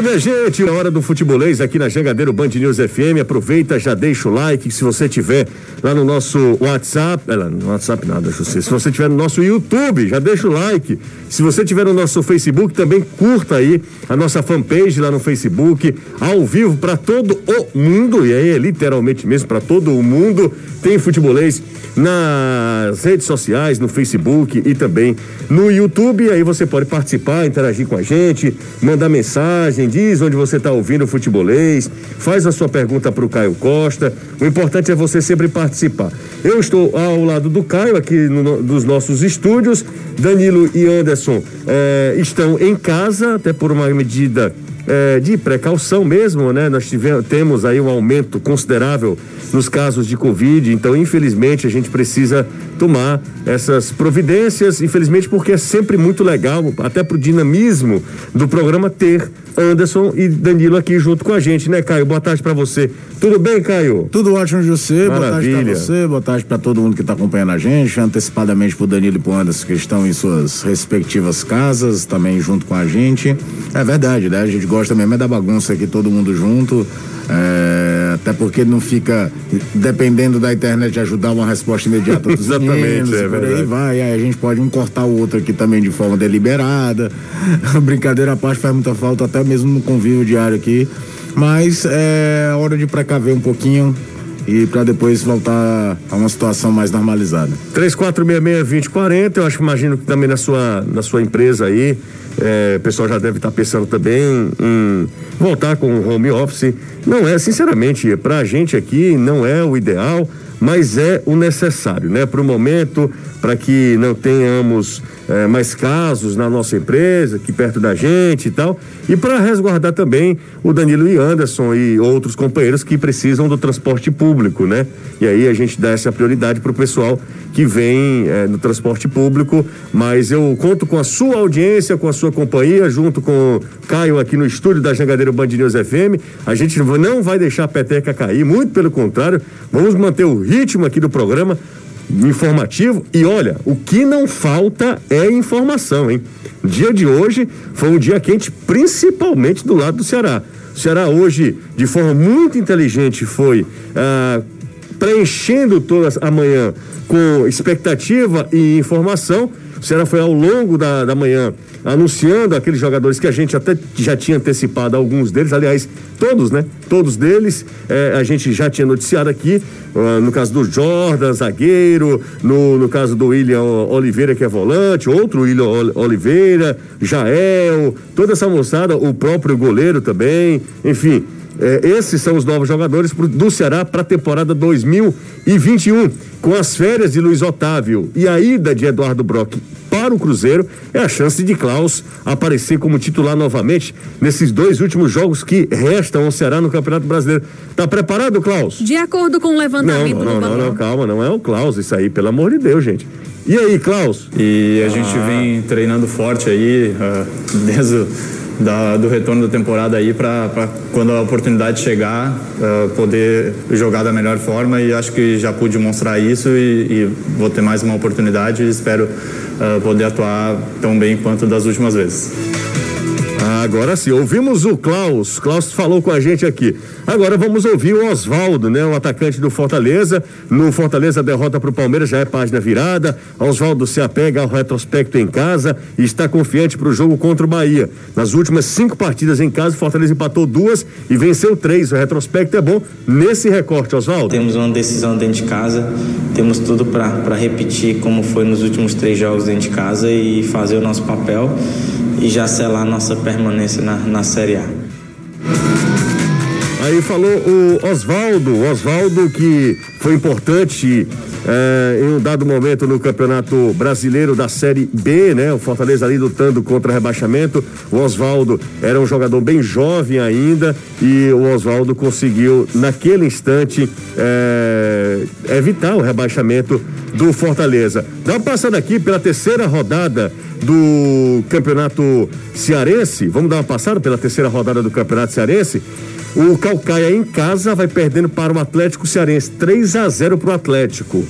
Olha, minha gente, na hora do futebolês aqui na Jangadeiro Band News FM, aproveita, já deixa o like, se você tiver lá no nosso WhatsApp, é, no WhatsApp nada, José, se você tiver no nosso YouTube, já deixa o like, se você tiver no nosso Facebook, também curta aí a nossa fanpage lá no Facebook, ao vivo para todo o mundo, e aí é literalmente mesmo para todo o mundo, tem futebolês nas redes sociais, no Facebook e também no YouTube. Aí você pode participar, interagir com a gente, mandar mensagem, diz onde você está ouvindo o futebolês, faz a sua pergunta para o Caio Costa. O importante é você sempre participar. Eu estou ao lado do Caio, aqui no, dos nossos estúdios. Danilo e Anderson eh, estão em casa, até por uma medida é, de precaução mesmo, né? Nós tivemos, temos aí um aumento considerável nos casos de Covid, então infelizmente a gente precisa tomar essas providências, infelizmente porque é sempre muito legal, até para o dinamismo do programa ter Anderson e Danilo aqui junto com a gente, né, Caio? Boa tarde para você. Tudo bem, Caio? Tudo ótimo, José. Boa tarde para você, boa tarde para todo mundo que está acompanhando a gente, antecipadamente para Danilo e pro Anderson que estão em suas respectivas casas, também junto com a gente. É verdade, né? A gente gosta mesmo é da bagunça aqui, todo mundo junto. É, até porque não fica dependendo da internet ajudar uma resposta imediata dos Exatamente, meninos, é por aí vai. Aí a gente pode um cortar o outro aqui também de forma deliberada. Brincadeira à parte faz muita falta, até mesmo no convívio diário aqui. Mas é hora de precaver um pouquinho e para depois voltar a uma situação mais normalizada. 3466-2040, eu acho que imagino que também na sua, na sua empresa aí, é, o pessoal já deve estar tá pensando também em voltar com o home office. Não é, sinceramente, para a gente aqui não é o ideal, mas é o necessário, né? Para o momento, para que não tenhamos é, mais casos na nossa empresa, aqui perto da gente e tal, e para resguardar também o Danilo e Anderson e outros companheiros que precisam do transporte público, né? E aí a gente dá essa prioridade para o pessoal que vem é, no transporte público, mas eu conto com a sua audiência, com a sua companhia, junto com Caio aqui no estúdio da Jangadeiro Band News FM. A gente não vai deixar a peteca cair, muito pelo contrário, vamos manter o ritmo aqui do programa informativo e olha, o que não falta é informação, hein? Dia de hoje foi um dia quente, principalmente do lado do Ceará. O Ceará hoje, de forma muito inteligente, foi ah, preenchendo toda a manhã com expectativa e informação. Ceará foi ao longo da, da manhã anunciando aqueles jogadores que a gente até já tinha antecipado alguns deles, aliás, todos, né? Todos deles, eh, a gente já tinha noticiado aqui, uh, no caso do Jordan, zagueiro, no, no caso do William Oliveira, que é volante, outro William Oliveira, Jael, toda essa moçada, o próprio goleiro também, enfim. Eh, esses são os novos jogadores pro, do Ceará para a temporada 2021, com as férias de Luiz Otávio e a ida de Eduardo Brock para o Cruzeiro é a chance de Klaus aparecer como titular novamente nesses dois últimos jogos que restam ao Ceará no Campeonato Brasileiro. Tá preparado, Klaus? De acordo com o levantamento não, não, não, não, não, calma, não é o Klaus isso aí, pelo amor de Deus, gente. E aí, Klaus? E a ah. gente vem treinando forte aí, uh, desde da, do retorno da temporada aí para quando a oportunidade chegar uh, poder jogar da melhor forma e acho que já pude mostrar isso e, e vou ter mais uma oportunidade e espero uh, poder atuar tão bem quanto das últimas vezes. Agora sim, ouvimos o Klaus. Klaus falou com a gente aqui. Agora vamos ouvir o Oswaldo, né? O atacante do Fortaleza. No Fortaleza, derrota para o Palmeiras já é página virada. Oswaldo se apega ao retrospecto em casa e está confiante para o jogo contra o Bahia. Nas últimas cinco partidas em casa, o Fortaleza empatou duas e venceu três. O retrospecto é bom nesse recorte, Oswaldo. Temos uma decisão dentro de casa, temos tudo para repetir como foi nos últimos três jogos dentro de casa e fazer o nosso papel e já selar nossa permanência na, na Série A. Aí falou o Oswaldo, Oswaldo que foi importante é, em um dado momento no Campeonato Brasileiro da Série B, né? O Fortaleza ali lutando contra rebaixamento. O Oswaldo era um jogador bem jovem ainda e o Oswaldo conseguiu, naquele instante, é, evitar o rebaixamento do Fortaleza. Dá uma passada aqui pela terceira rodada do Campeonato Cearense. Vamos dar uma passada pela terceira rodada do Campeonato Cearense. O Calcaia em casa vai perdendo para o Atlético Cearense 3 a 0 para o Atlético.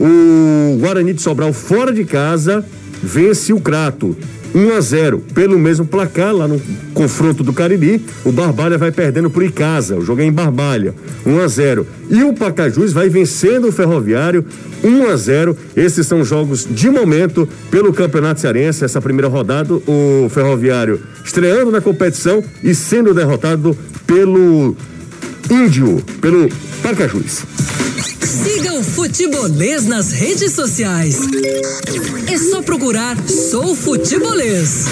O Guarani de Sobral fora de casa vence o Crato 1 a 0 pelo mesmo placar lá no confronto do Cariri. O Barbalha vai perdendo por Icasa. O jogo é em Barbalha, 1 a 0. E o Pacajus vai vencendo o Ferroviário 1 a 0. Esses são jogos de momento pelo Campeonato Cearense. Essa primeira rodada, o Ferroviário estreando na competição e sendo derrotado pelo Índio, pelo Pacajus. Futebolês nas redes sociais. É só procurar Sou Futebolês.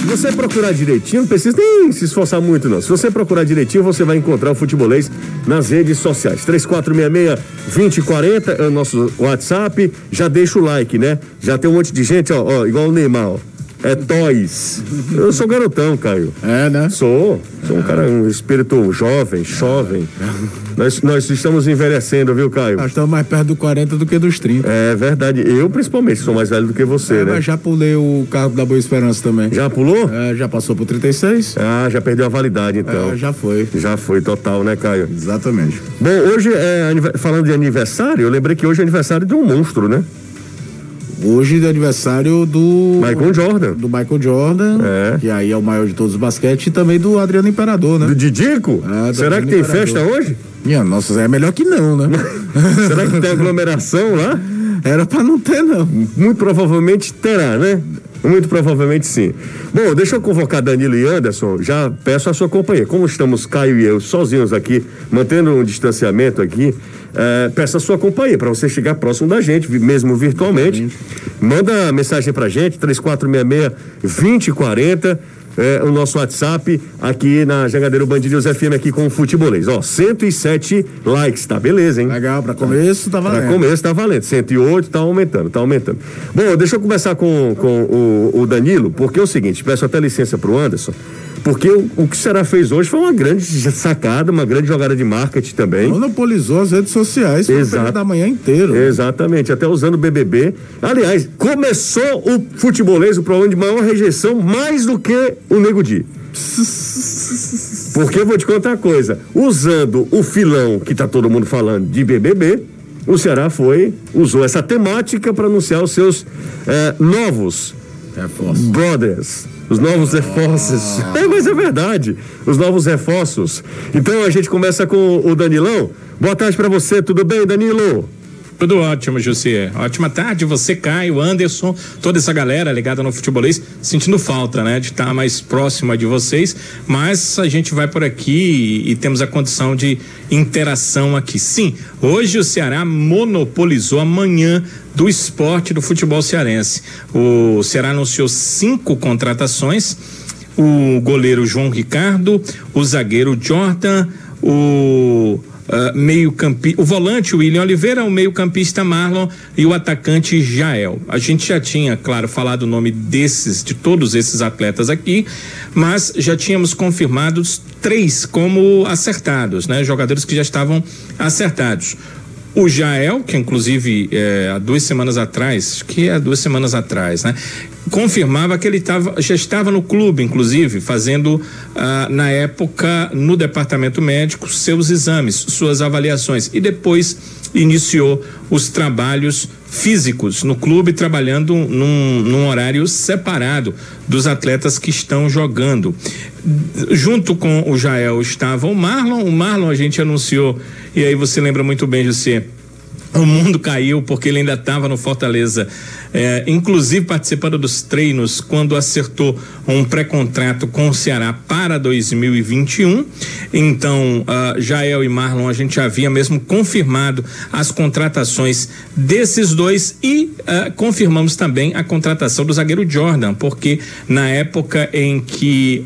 Se você procurar direitinho, não precisa nem se esforçar muito, não. Se você procurar direitinho, você vai encontrar o futebolês nas redes sociais. 3466-2040 é o nosso WhatsApp. Já deixa o like, né? Já tem um monte de gente, ó, ó igual o Neymar, ó. É Toys. Eu sou garotão, Caio. É, né? Sou. Sou um cara, um espírito jovem, jovem. Nós, nós estamos envelhecendo, viu, Caio? Nós estamos mais perto do 40 do que dos 30. É verdade. Eu, principalmente, sou mais velho do que você, é, né? Mas já pulei o carro da Boa Esperança também. Já pulou? É, já passou por 36. Ah, já perdeu a validade, então. É, já foi. Já foi, total, né, Caio? Exatamente. Bom, hoje, é, falando de aniversário, eu lembrei que hoje é aniversário de um monstro, né? Hoje é aniversário do. Michael Jordan. Do Michael Jordan. É. Que aí é o maior de todos os basquete. E também do Adriano Imperador, né? Do Didico? É, Será que tem Imperador. festa hoje? Minha nossa, é melhor que não, né? Será que tem aglomeração lá? Era pra não ter, não. Muito provavelmente terá, né? Muito provavelmente sim. Bom, deixa eu convocar Danilo e Anderson. Já peço a sua companhia. Como estamos, Caio e eu, sozinhos aqui, mantendo um distanciamento aqui, é, peço a sua companhia para você chegar próximo da gente, mesmo virtualmente. Manda mensagem pra gente, 3466 2040 é, o nosso WhatsApp aqui na Jangadeiro Band News FM aqui com o Futebolês. Ó, 107 likes, tá beleza, hein? Legal, para começo tá valendo. Para começo tá valendo. 108 tá aumentando, tá aumentando. Bom, deixa eu conversar com, com o, o Danilo, porque é o seguinte, peço até licença pro Anderson. Porque o, o que o Ceará fez hoje foi uma grande sacada, uma grande jogada de marketing também. Monopolizou as redes sociais Exato. da manhã inteiro. Exatamente, até usando o BBB. Aliás, começou o futebolês, o problema de maior rejeição, mais do que o Nego Di. Porque eu vou te contar uma coisa, usando o filão que tá todo mundo falando de BBB, o Ceará foi, usou essa temática para anunciar os seus eh, novos Reforços. brothers os novos reforços. É, mas é verdade. Os novos reforços. Então a gente começa com o Danilão. Boa tarde para você, tudo bem, Danilo? Tudo ótimo, José. Ótima tarde, você, Caio, Anderson, toda essa galera ligada no futebolês, sentindo falta, né, de estar tá mais próxima de vocês, mas a gente vai por aqui e, e temos a condição de interação aqui. Sim, hoje o Ceará monopolizou a manhã do esporte do futebol cearense. O Ceará anunciou cinco contratações: o goleiro João Ricardo, o zagueiro Jordan, o uh, meio-campista, o volante William Oliveira, o meio-campista Marlon e o atacante Jael. A gente já tinha, claro, falado o nome desses, de todos esses atletas aqui, mas já tínhamos confirmado três como acertados, né? Jogadores que já estavam acertados. O Jael, que inclusive é, há duas semanas atrás, acho que é duas semanas atrás, né? Confirmava que ele tava, já estava no clube, inclusive, fazendo ah, na época no departamento médico seus exames, suas avaliações. E depois iniciou os trabalhos físicos no clube, trabalhando num, num horário separado dos atletas que estão jogando. Junto com o Jael estava o Marlon. O Marlon a gente anunciou, e aí você lembra muito bem, José o mundo caiu porque ele ainda estava no Fortaleza, é, inclusive participando dos treinos quando acertou um pré-contrato com o Ceará para 2021. Então, uh, Jael e Marlon, a gente havia mesmo confirmado as contratações desses dois e uh, confirmamos também a contratação do zagueiro Jordan, porque na época em que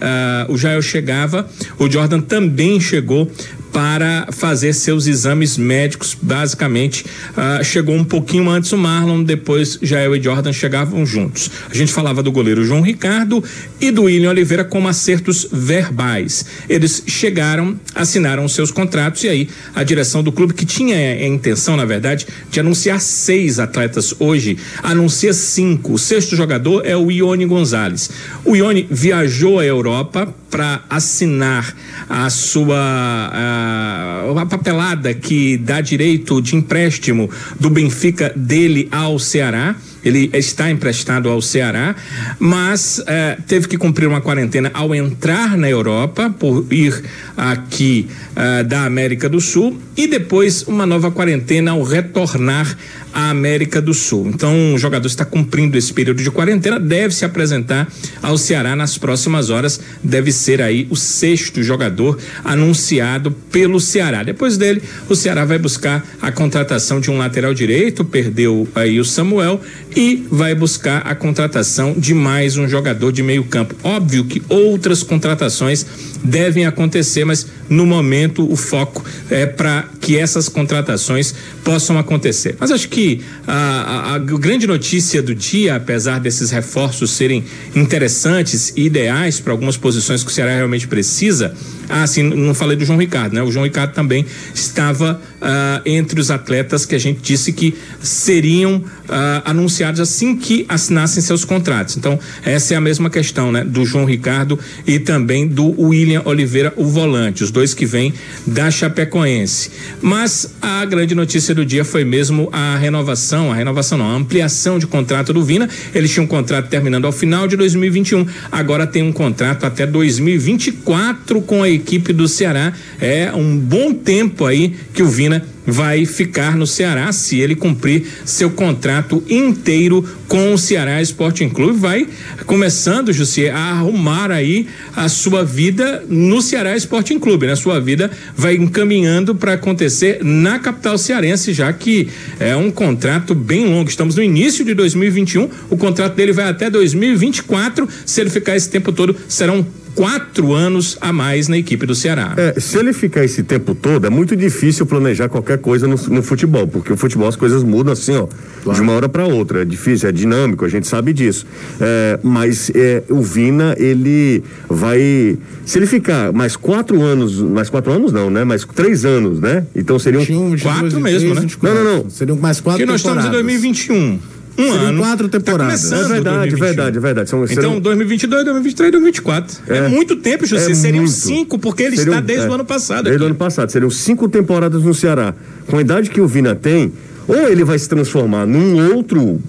uh, o Jael chegava, o Jordan também chegou para fazer seus exames médicos, basicamente. Uh, chegou um pouquinho antes o Marlon, depois Jael e Jordan chegavam juntos. A gente falava do goleiro João Ricardo e do William Oliveira como acertos verbais. Eles chegaram, assinaram seus contratos e aí a direção do clube, que tinha a intenção, na verdade, de anunciar seis atletas hoje, anuncia cinco. O sexto jogador é o Ione Gonzalez. O Ione viajou à Europa para assinar a sua a, a papelada que dá direito de empréstimo do Benfica dele ao Ceará ele está emprestado ao Ceará, mas eh, teve que cumprir uma quarentena ao entrar na Europa, por ir aqui eh, da América do Sul, e depois uma nova quarentena ao retornar à América do Sul. Então, o jogador está cumprindo esse período de quarentena, deve se apresentar ao Ceará nas próximas horas, deve ser aí o sexto jogador anunciado pelo Ceará. Depois dele, o Ceará vai buscar a contratação de um lateral direito, perdeu aí o Samuel e vai buscar a contratação de mais um jogador de meio campo. Óbvio que outras contratações devem acontecer, mas no momento o foco é para que essas contratações possam acontecer. Mas acho que a, a, a, grande notícia do dia, apesar desses reforços serem interessantes e ideais para algumas posições que o Ceará realmente precisa, ah, sim, não falei do João Ricardo, né? O João Ricardo também estava ah, entre os atletas que a gente disse que seriam ah, anunciados assim que assinassem seus contratos. Então, essa é a mesma questão, né? Do João Ricardo e também do William Oliveira, o volante, os dois que vêm da Chapecoense. Mas a grande notícia do dia foi mesmo a renovação, a renovação não, a ampliação de contrato do Vina. Ele tinha um contrato terminando ao final de 2021, agora tem um contrato até 2024 com a equipe do Ceará. É um bom tempo aí que o Vina vai ficar no Ceará se ele cumprir seu contrato inteiro com o Ceará Sporting Clube. Vai começando, José, a arrumar aí a sua vida no Ceará Sporting Clube, né? Sua vida vai encaminhando para acontecer na capital cearense, já que é um contrato bem longo. Estamos no início de 2021, o contrato dele vai até 2024. Se ele ficar esse tempo todo, serão quatro anos a mais na equipe do Ceará. É, se ele ficar esse tempo todo, é muito difícil planejar qualquer coisa no, no futebol, porque o futebol as coisas mudam assim, ó, claro. de uma hora para outra. É difícil, é dinâmico, a gente sabe disso. É, mas é, o Vina, ele vai. Se ele ficar mais quatro anos, mais quatro anos não, né? Mais três anos, né? Então seriam. quatro mesmo, né? Não, não, não. Seriam mais quatro Porque nós estamos em 2021. Um Seriam ano. quatro Tá temporadas. começando É verdade, 2021. verdade, verdade. São, Então, serão- 2022, 2023, 2024. É, É. muito tempo, José. É Seriam muito. cinco, porque ele Seriam- está desde é, o ano passado. Desde o ano passado. Seriam cinco temporadas no Ceará. Com a idade que o Vina tem, ou ele vai se transformar num outro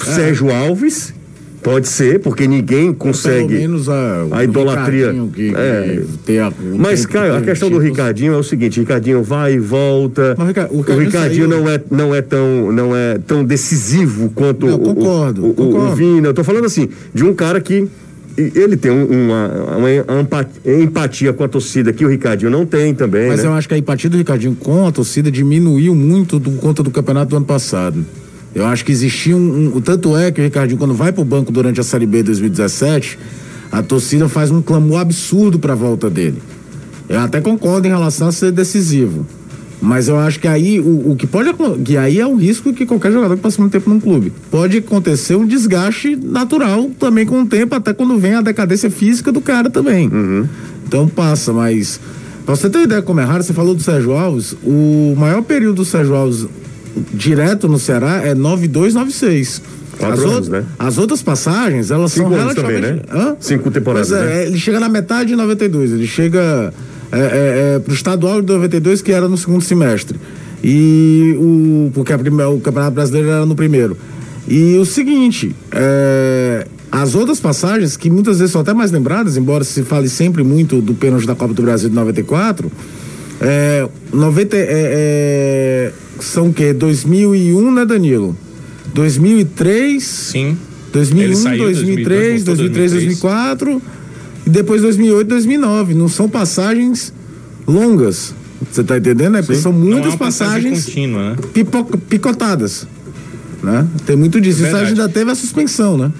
É. Sérgio Alves, pode ser, porque ninguém consegue. Pelo menos a, a idolatria. Que, É. que a, Mas, Caio, a tem questão do títulos. Ricardinho é o seguinte: Ricardinho vai e volta. Mas o o Ricardinho saiu- não é, não, é tão, não é tão decisivo quanto Não, o, concordo, o, o, concordo. o Vina. Eu tô falando assim, de um cara que. Ele tem um- uma, uma empatia, empatia com a torcida que o Ricardinho não tem também. Mas né? eu acho que a empatia do Ricardinho com a torcida diminuiu muito do conta do campeonato do ano passado. Eu acho que existia um, um- Tanto é que o Ricardinho, quando vai pro banco durante a Série B 2017, a torcida faz um clamor absurdo pra volta dele. Eu até concordo em relação a ser decisivo. Mas eu acho que aí o, o que pode que aí é o risco que qualquer jogador que passa muito tempo num clube. Pode acontecer um desgaste natural também com o tempo, até quando vem a decadência física do cara também. Então passa, mas pra você ter uma ideia como é raro, você falou do Sérgio Alves, o maior período do Sérgio Alves direto no Ceará é 9296. Quatro as, anos, né? as outras passagens, elas Cinco são anos também, relativamente... né? Hã? Cinco temporadas, Pois é, né? ele chega na metade de 92, ele chega é, é, é, pro estadual de 92, que era no segundo semestre. E o. Porque o Campeonato Brasileiro era no primeiro. E o seguinte, é, as outras passagens, que muitas vezes são até mais lembradas, embora se fale sempre muito do pênalti da Copa do Brasil de 94, é, 90, é, é, são o quê? 2001, né, Danilo? 2003. Sim. 2001, Ele saiu em 2003, 2002, 2003, 2004 e depois 2008, 2009. Não são passagens longas. Você tá entendendo? É porque são é muitas passagem passagens contínua, né? pipoca- picotadas. Né? Tem muito disso. Isso Verdade. ainda teve a suspensão, né?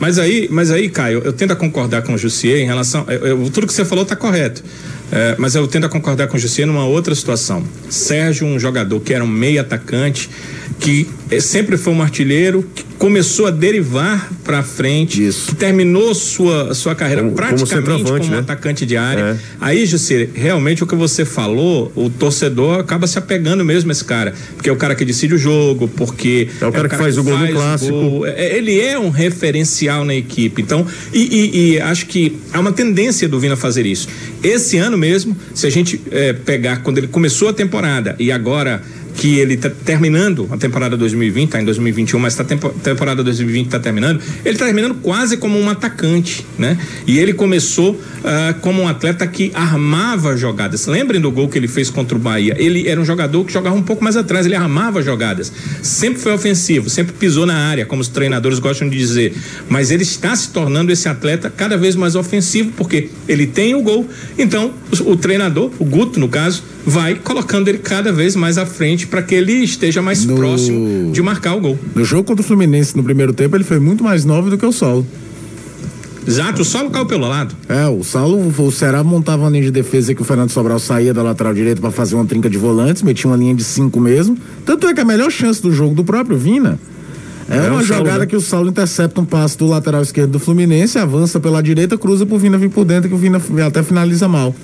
Mas aí, mas aí, Caio, eu tento concordar com o Jussier em relação. eu- eu- tudo que você falou está correto. É, mas eu tento concordar com o Jussier numa outra situação. Sérgio, um jogador que era um meio atacante, que eh, sempre foi um artilheiro, que começou a derivar para frente, Isso. que terminou sua, sua carreira Como- como praticamente como, um né? atacante de área. É. Aí, Jussier, realmente o que você falou, o torcedor acaba se apegando mesmo a esse cara. Porque é o cara que decide o jogo, porque. É o cara que faz o gol no clássico. gol. É, Ele é um referencial na equipe. Então, e, e- e acho que há uma tendência do Vina fazer isso. Esse ano mesmo, se a gente eh, pegar quando ele começou a temporada e agora que ele está terminando a temporada 2020, está em 2021, mas a tempo, temporada 2020 está terminando, ele está terminando quase como um atacante, né? E ele começou uh, como um atleta que armava jogadas. Lembrem do gol que ele fez contra o Bahia. Ele era um jogador que jogava um pouco mais atrás, ele armava jogadas. Sempre foi ofensivo, sempre pisou na área, como os treinadores gostam de dizer. Mas ele está se tornando esse atleta cada vez mais ofensivo, porque ele tem o gol. Então, o, o treinador, o Guto, no caso, vai colocando ele cada vez mais à frente para que ele esteja mais no... próximo de marcar o gol. No jogo contra o Fluminense, no primeiro tempo, ele foi muito mais novo do que o Saulo. Exato, o Saulo caiu pelo lado. É, o Saulo, o Ceará montava uma linha de defesa que o Fernando Sobral saía da lateral direita para fazer uma trinca de volantes, metia uma linha de cinco mesmo. Tanto é que a melhor chance do jogo do próprio Vina é, é uma jogada né? que o Saulo intercepta um passe do lateral esquerdo do Fluminense, avança pela direita, cruza pro Vina vir por dentro, que o Vina até finaliza mal.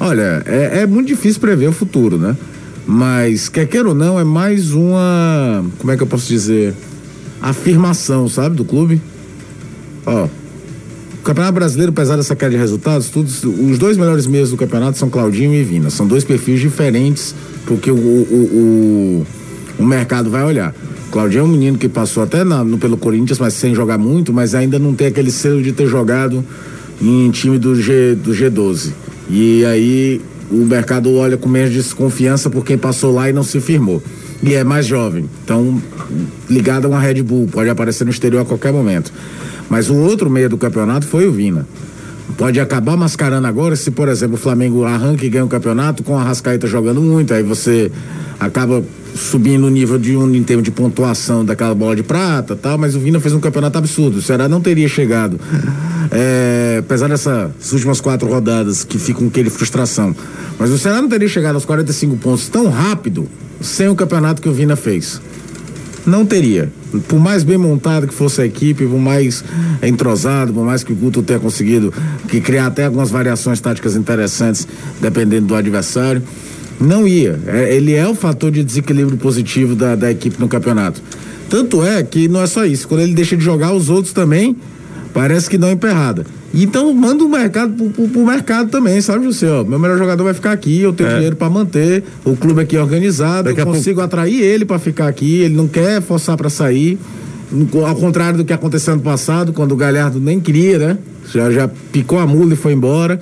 Olha, é, é muito difícil prever o futuro, né? Mas, quer queira ou não, é mais uma. Como é que eu posso dizer? Afirmação, sabe, do clube. Ó. O Campeonato Brasileiro, apesar dessa queda de resultados, todos, os dois melhores meios do campeonato são Claudinho e Vina. São dois perfis diferentes porque o, o, o, o mercado vai olhar. Claudinho é um menino que passou até na, no, pelo Corinthians, mas sem jogar muito, mas ainda não tem aquele selo de ter jogado em time do, G, do G12. E aí o mercado olha com menos desconfiança por quem passou lá e não se firmou. E é mais jovem, então ligado a uma Red Bull, pode aparecer no exterior a qualquer momento. Mas o outro meio do campeonato foi o Vina. Pode acabar mascarando agora se, por exemplo, o Flamengo arranca e ganha o campeonato com a Rascaeta jogando muito, aí você acaba subindo o nível de um em termos de pontuação daquela bola de prata tal, mas o Vina fez um campeonato absurdo. O Ceará não teria chegado. É, apesar dessas últimas quatro rodadas que ficam com aquele frustração. Mas o Ceará não teria chegado aos 45 pontos tão rápido sem o campeonato que o Vina fez. Não teria. Por mais bem montado que fosse a equipe, por mais entrosado, por mais que o Guto tenha conseguido que criar até algumas variações táticas interessantes, dependendo do adversário não ia. É, ele é o fator de desequilíbrio positivo da, da equipe no campeonato. Tanto é que não é só isso. Quando ele deixa de jogar, os outros também parece que dão emperrada. Então manda o mercado pro, pro, pro, mercado também, sabe, José? Ó, meu melhor jogador vai ficar aqui, eu tenho é. dinheiro para manter, o clube aqui é organizado, Daqui eu consigo pouco... atrair ele para ficar aqui, ele não quer forçar para sair. Ao contrário do que aconteceu ano passado, quando o Galhardo nem queria, né? Já, já picou a mula e foi embora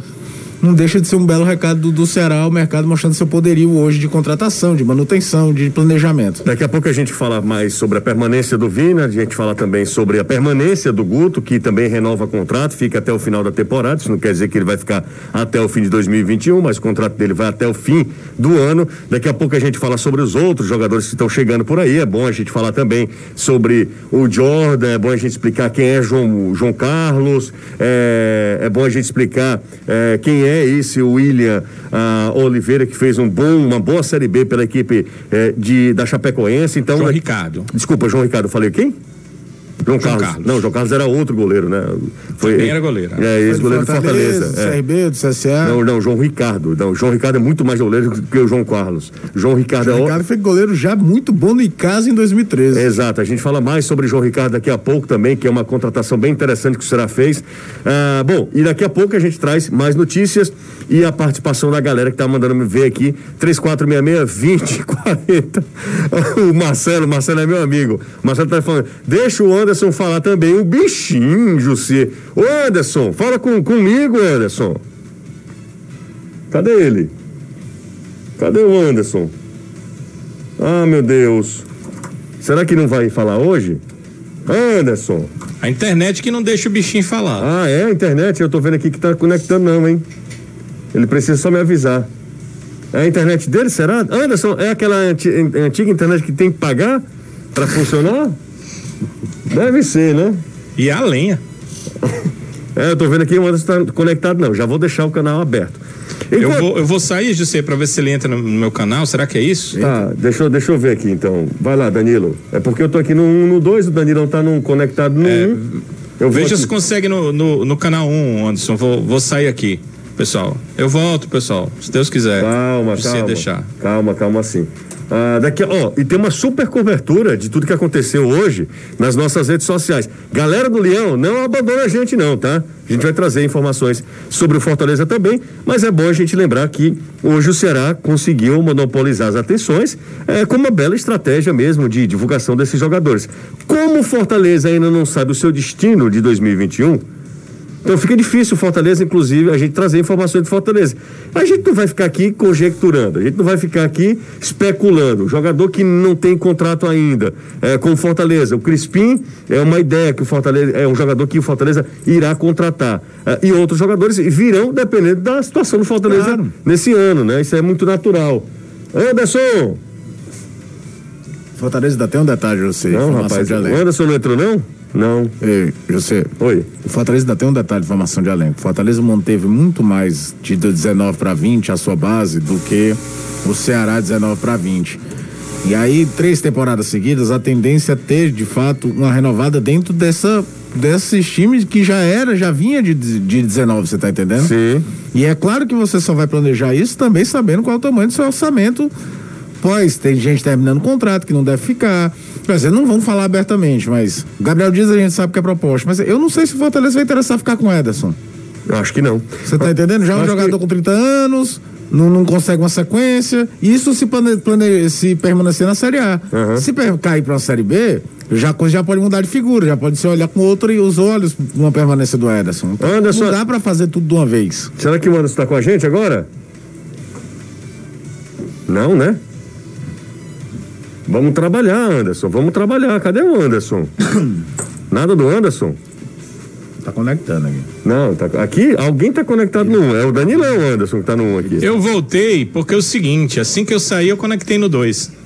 não deixa de ser um belo recado do, do Ceará ao mercado mostrando seu poderio hoje de contratação, de manutenção, de planejamento. Daqui a pouco a gente fala mais sobre a permanência do Vina, a gente fala também sobre a permanência do Guto, que também renova contrato, fica até o final da temporada. Isso não quer dizer que ele vai ficar até o fim de 2021, mas o contrato dele vai até o fim do ano. Daqui a pouco a gente fala sobre os outros jogadores que estão chegando por aí. É bom a gente falar também sobre o Jordan, é bom a gente explicar quem é João, João Carlos, é, é bom a gente explicar é, quem é é esse o William ah, Oliveira, que fez um bom, uma boa Série B pela equipe eh, de, da Chapecoense. Então, João Ricardo. Desculpa, João Ricardo, falei quem? João, João Carlos. Carlos. Não, João Carlos era outro goleiro, né? Foi, Também era goleiro. É, ex-goleiro de Fortaleza. Fortaleza é. CRB, do CSA. Não, não, João Ricardo. Não, João Ricardo é muito mais goleiro que o João Carlos. João Ricardo João é. Ricardo foi goleiro já muito bom no Icasa em 2013. Exato, a gente fala mais sobre João Ricardo daqui a pouco também, que é uma contratação bem interessante que o Será fez. Ah, bom, e daqui a pouco a gente traz mais notícias e a participação da galera que tá mandando me ver aqui. 3466 2040. o Marcelo, Marcelo é meu amigo. Marcelo tá falando, deixa o Anderson falar também o bichinho, José. Ô Anderson, fala com, comigo, Anderson. Cadê ele? Cadê o Anderson? Ah, meu Deus. Será que não vai falar hoje? Anderson. A internet que não deixa o bichinho falar. Ah, é a internet? Eu tô vendo aqui que tá conectando não, hein? Ele precisa só me avisar. É a internet dele, será? Anderson, é aquela antiga internet que tem que pagar para funcionar? Deve ser, né? E a lenha. é, eu tô vendo aqui, o Anderson tá conectado, não. Já vou deixar o canal aberto. Enquanto... Eu, vou, eu vou sair, José, para ver se ele entra no, meu canal. Será que é isso? Tá, deixa eu, deixa eu ver aqui então. Vai lá, Danilo. É porque eu tô aqui no 1, no 2, o Danilo tá no, conectado no 1. É, um. Eu Veja se consegue no, no, no canal 1, um, Anderson. Vou, vou sair aqui. Pessoal. Eu volto, pessoal. Se Deus quiser. Calma, calma. deixar. Calma, calma sim. Ah, daqui, ó, e tem uma super cobertura de tudo que aconteceu hoje nas nossas redes sociais. Galera do Leão, não abandona a gente não, tá? A gente vai trazer informações sobre o Fortaleza também, mas é bom a gente lembrar que hoje o Ceará conseguiu monopolizar as atenções é, com uma bela estratégia mesmo de divulgação desses jogadores. Como o Fortaleza ainda não sabe o seu destino de 2021, então fica difícil Fortaleza, inclusive, a gente trazer informações de Fortaleza. A gente não vai ficar aqui conjecturando, a gente não vai ficar aqui especulando. O jogador que não tem contrato ainda é, com o Fortaleza. O Crispim é uma ideia que o Fortaleza é um jogador que o Fortaleza irá contratar. É, e outros jogadores virão dependendo da situação do Fortaleza claro. nesse ano, né? Isso é muito natural. Anderson! Fortaleza dá até um detalhe, você. Não, rapaz, o Anderson não entrou, não? Não. Ei, José. Oi. O Fortaleza ainda tem um detalhe de formação de elenco. O Fortaleza manteve muito mais de 19 para 20 a sua base do que o Ceará 19 para 20. E aí, três temporadas seguidas, a tendência é ter, de fato, uma renovada dentro dessa, desses times que já era, já vinha de, de 19, você tá entendendo? Sim. E é claro que você só vai planejar isso também sabendo qual é o tamanho do seu orçamento. Pois, tem gente terminando o contrato que não deve ficar Quer dizer, não vamos falar abertamente, mas o Gabriel Dias a gente sabe que é proposta. Mas eu não sei se o Fortaleza vai interessar ficar com o Ederson. Eu acho que não. Você tá entendendo? Já é um jogador que... com 30 anos, não, não consegue uma sequência. Isso se, plane, plane, se permanecer na Série A. Uhum. Se cair para uma Série B, já, já pode mudar de figura, já pode se olhar com outro e os olhos uma permanência do Ederson. Então, Anderson, não dá para fazer tudo de uma vez. Será que o Anderson está com a gente agora? Não, né? Vamos trabalhar, Anderson. Vamos trabalhar. Cadê o Anderson? Nada do Anderson? Tá conectando aqui. Não, tá, aqui alguém tá conectado no É o Danilão Anderson que tá no 1 aqui. Eu voltei porque é o seguinte, assim que eu saí eu conectei no 2.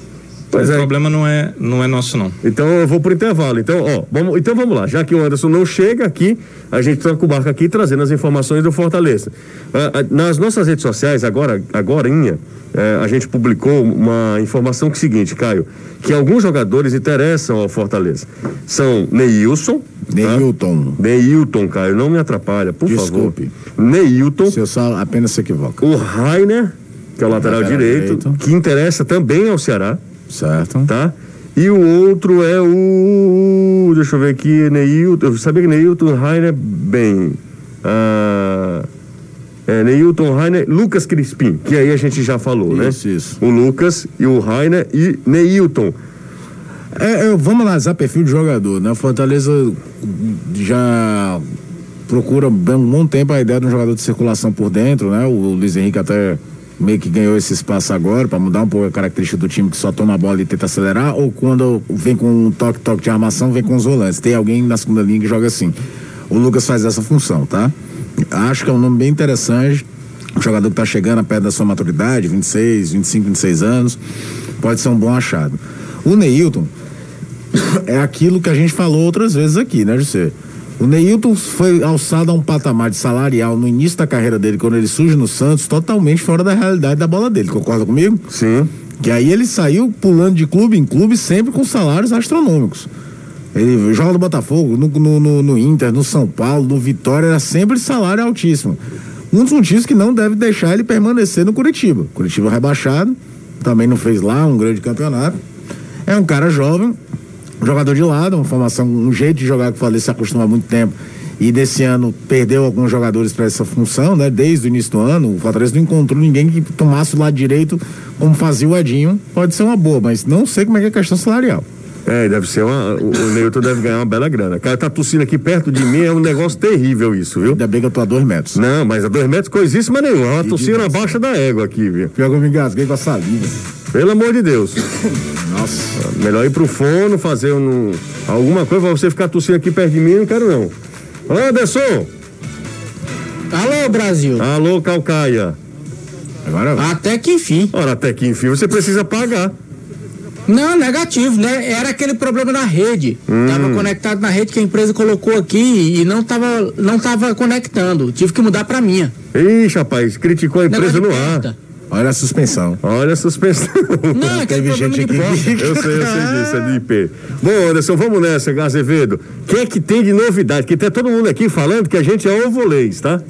Pois o é. problema não é, não é nosso, não. Então eu vou pro intervalo. Então, ó, vamos, então vamos lá. Já que o Anderson não chega aqui, a gente troca o barco aqui trazendo as informações do Fortaleza. Ah, ah, nas nossas redes sociais, agora, agorinha, é, a gente publicou uma informação que é o seguinte, Caio, que alguns jogadores interessam ao Fortaleza. São Neilson. Tá? Neilton. Tá? Neilton, Caio, não me atrapalha, por Desculpe. favor. Neilton. Se eu só apenas se equivoca. O Rainer, que é o lateral, lateral direito, direito, que interessa também ao Ceará. Certo. Tá? E o outro é o. Deixa eu ver aqui, Neilton. Eu sabia que Neilton Rainer, bem. Ah, é, Neilton Rainer, Lucas Crispim, que aí a gente já falou, né? isso, né? Isso. O Lucas e o Rainer e Neilton. É, é, vamos analisar perfil de jogador, né? Fortaleza já procura há um bom tempo a ideia de um jogador de circulação por dentro, né? O Luiz Henrique até meio que ganhou esse espaço agora para mudar um pouco a característica do time que só toma a bola e tenta acelerar, ou quando vem com um toque-toque de armação, vem com os volantes. Tem alguém na segunda linha que joga assim. O Lucas faz essa função, tá? Acho que é um nome bem interessante. Um jogador que está chegando perto da sua maturidade, 26, 25, 26 anos, pode ser um bom achado. O Neilton é aquilo que a gente falou outras vezes aqui, né, José? O Neilton foi alçado a um patamar de salarial no início da carreira dele, quando ele surge no Santos, totalmente fora da realidade da bola dele. Concorda comigo? Sim. Que aí ele saiu pulando de clube em clube, sempre com salários astronômicos. Ele joga no Botafogo, no, no, no, no Inter, no São Paulo, no Vitória, era sempre salário altíssimo. Um dos motivos que não deve deixar ele permanecer no Curitiba. Curitiba rebaixado, também não fez lá um grande campeonato. É um cara jovem, jogador de lado, uma formação, um jeito de jogar que o Fortaleza se acostuma há muito tempo. E desse ano perdeu alguns jogadores para essa função, né? Desde o início do ano, o Fortaleza não encontrou ninguém que tomasse o lado direito como fazia o Edinho. Pode ser uma boa, mas não sei como é que é a questão salarial. É, deve ser uma. O, Neilton deve ganhar uma bela grana. O cara tá tossindo aqui perto de mim, é um negócio terrível isso, viu? Ainda bem que eu tô a dois metros. Não, mas a dois metros coisíssima nenhuma. Ela tossindo na baixa da égua aqui, viu? Pior que eu me engasguei com a saliva. Pelo amor de Deus. Nossa. Melhor ir pro fono, fazer um, alguma coisa pra você ficar tossindo aqui perto de mim, não quero não. Anderson! Alô, Brasil! Alô, Calcaia! Agora Até que enfim. Ora, até que enfim você precisa pagar. Não, negativo, né? Era aquele problema na rede. Hum. Tava conectado na rede que a empresa colocou aqui e não tava, não tava conectando. Tive que mudar pra minha. Ixi, rapaz, criticou a empresa no ar. Olha a suspensão. Olha a suspensão. Não, é Teve gente aqui. eu sei, eu sei disso, é de IP. Bom, Anderson, vamos nessa, Azevedo. O que é que tem de novidade? Que tem todo mundo aqui falando que a gente é ovolês, tá?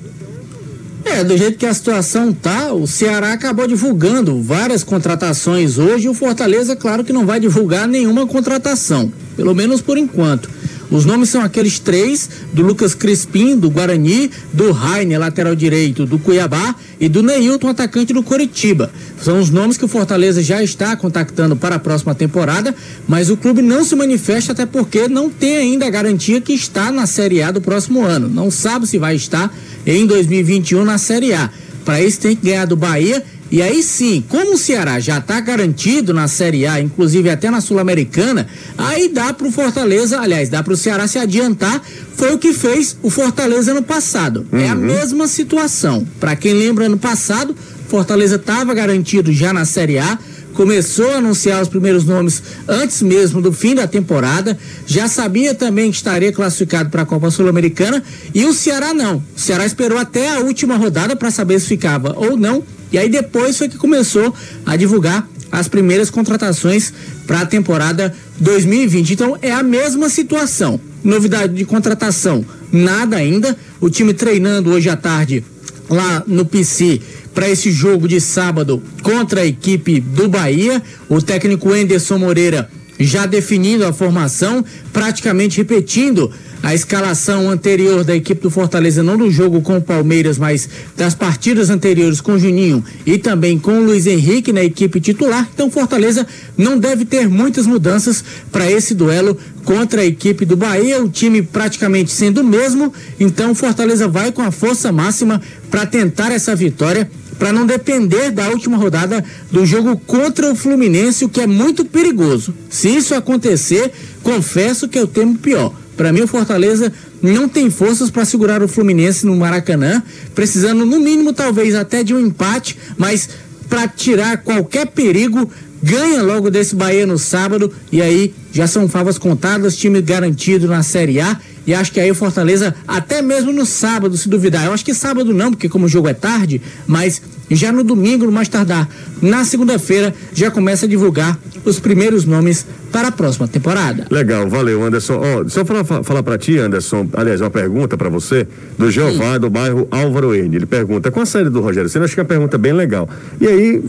É, do jeito que a situação tá, o Ceará acabou divulgando várias contratações hoje. O Fortaleza, claro que não vai divulgar nenhuma contratação, pelo menos por enquanto. Os nomes são aqueles três: do Lucas Crispim, do Guarani, do Rainer, lateral direito do Cuiabá, e do Neilton, atacante do Coritiba. São os nomes que o Fortaleza já está contactando para a próxima temporada, mas o clube não se manifesta até porque não tem ainda a garantia que está na Série A do próximo ano. Não sabe se vai estar em 2021 na Série A. Para isso tem que ganhar do Bahia e aí sim, como o Ceará já está garantido na Série A, inclusive até na Sul-Americana, aí dá para o Fortaleza, aliás, dá para o Ceará se adiantar. Foi o que fez o Fortaleza no passado. Uhum. É a uhum. mesma situação. Para quem lembra, ano passado, Fortaleza estava garantido já na Série A começou a anunciar os primeiros nomes antes mesmo do fim da temporada, já sabia também que estaria classificado para a Copa Sul-Americana e o Ceará não. O Ceará esperou até a última rodada para saber se ficava ou não e aí depois foi que começou a divulgar as primeiras contratações para a temporada 2020. Então é a mesma situação. Novidade de contratação, nada ainda. O time treinando hoje à tarde lá no PC para esse jogo de sábado contra a equipe do Bahia. O técnico Enderson Moreira já definindo a formação, praticamente repetindo a escalação anterior da equipe do Fortaleza, não do jogo com o Palmeiras, mas das partidas anteriores com o Juninho e também com o Luiz Henrique na equipe titular. Então, Fortaleza não deve ter muitas mudanças para esse duelo contra a equipe do Bahia, o time praticamente sendo o mesmo. Então, Fortaleza vai com a força máxima para tentar essa vitória para não depender da última rodada do jogo contra o Fluminense, o que é muito perigoso. Se isso acontecer, confesso que eu temo pior. Para mim, o Fortaleza não tem forças para segurar o Fluminense no Maracanã, precisando, no mínimo, talvez até de um empate, mas para tirar qualquer perigo, ganha logo desse Bahia no sábado e aí já são favas contadas, time garantido na Série A. E acho que aí o Fortaleza, até mesmo no sábado, se duvidar, eu acho que sábado não, porque como o jogo é tarde, mas já no domingo, no mais tardar, na segunda-feira, já começa a divulgar os primeiros nomes para a próxima temporada. Legal, valeu, Anderson. Oh, só falar, falar para ti, Anderson, aliás, uma pergunta para você, do Jeová, Sim. do bairro Álvaro N. Ele pergunta, com a saída do Rogério Você acho que é uma pergunta bem legal. E aí,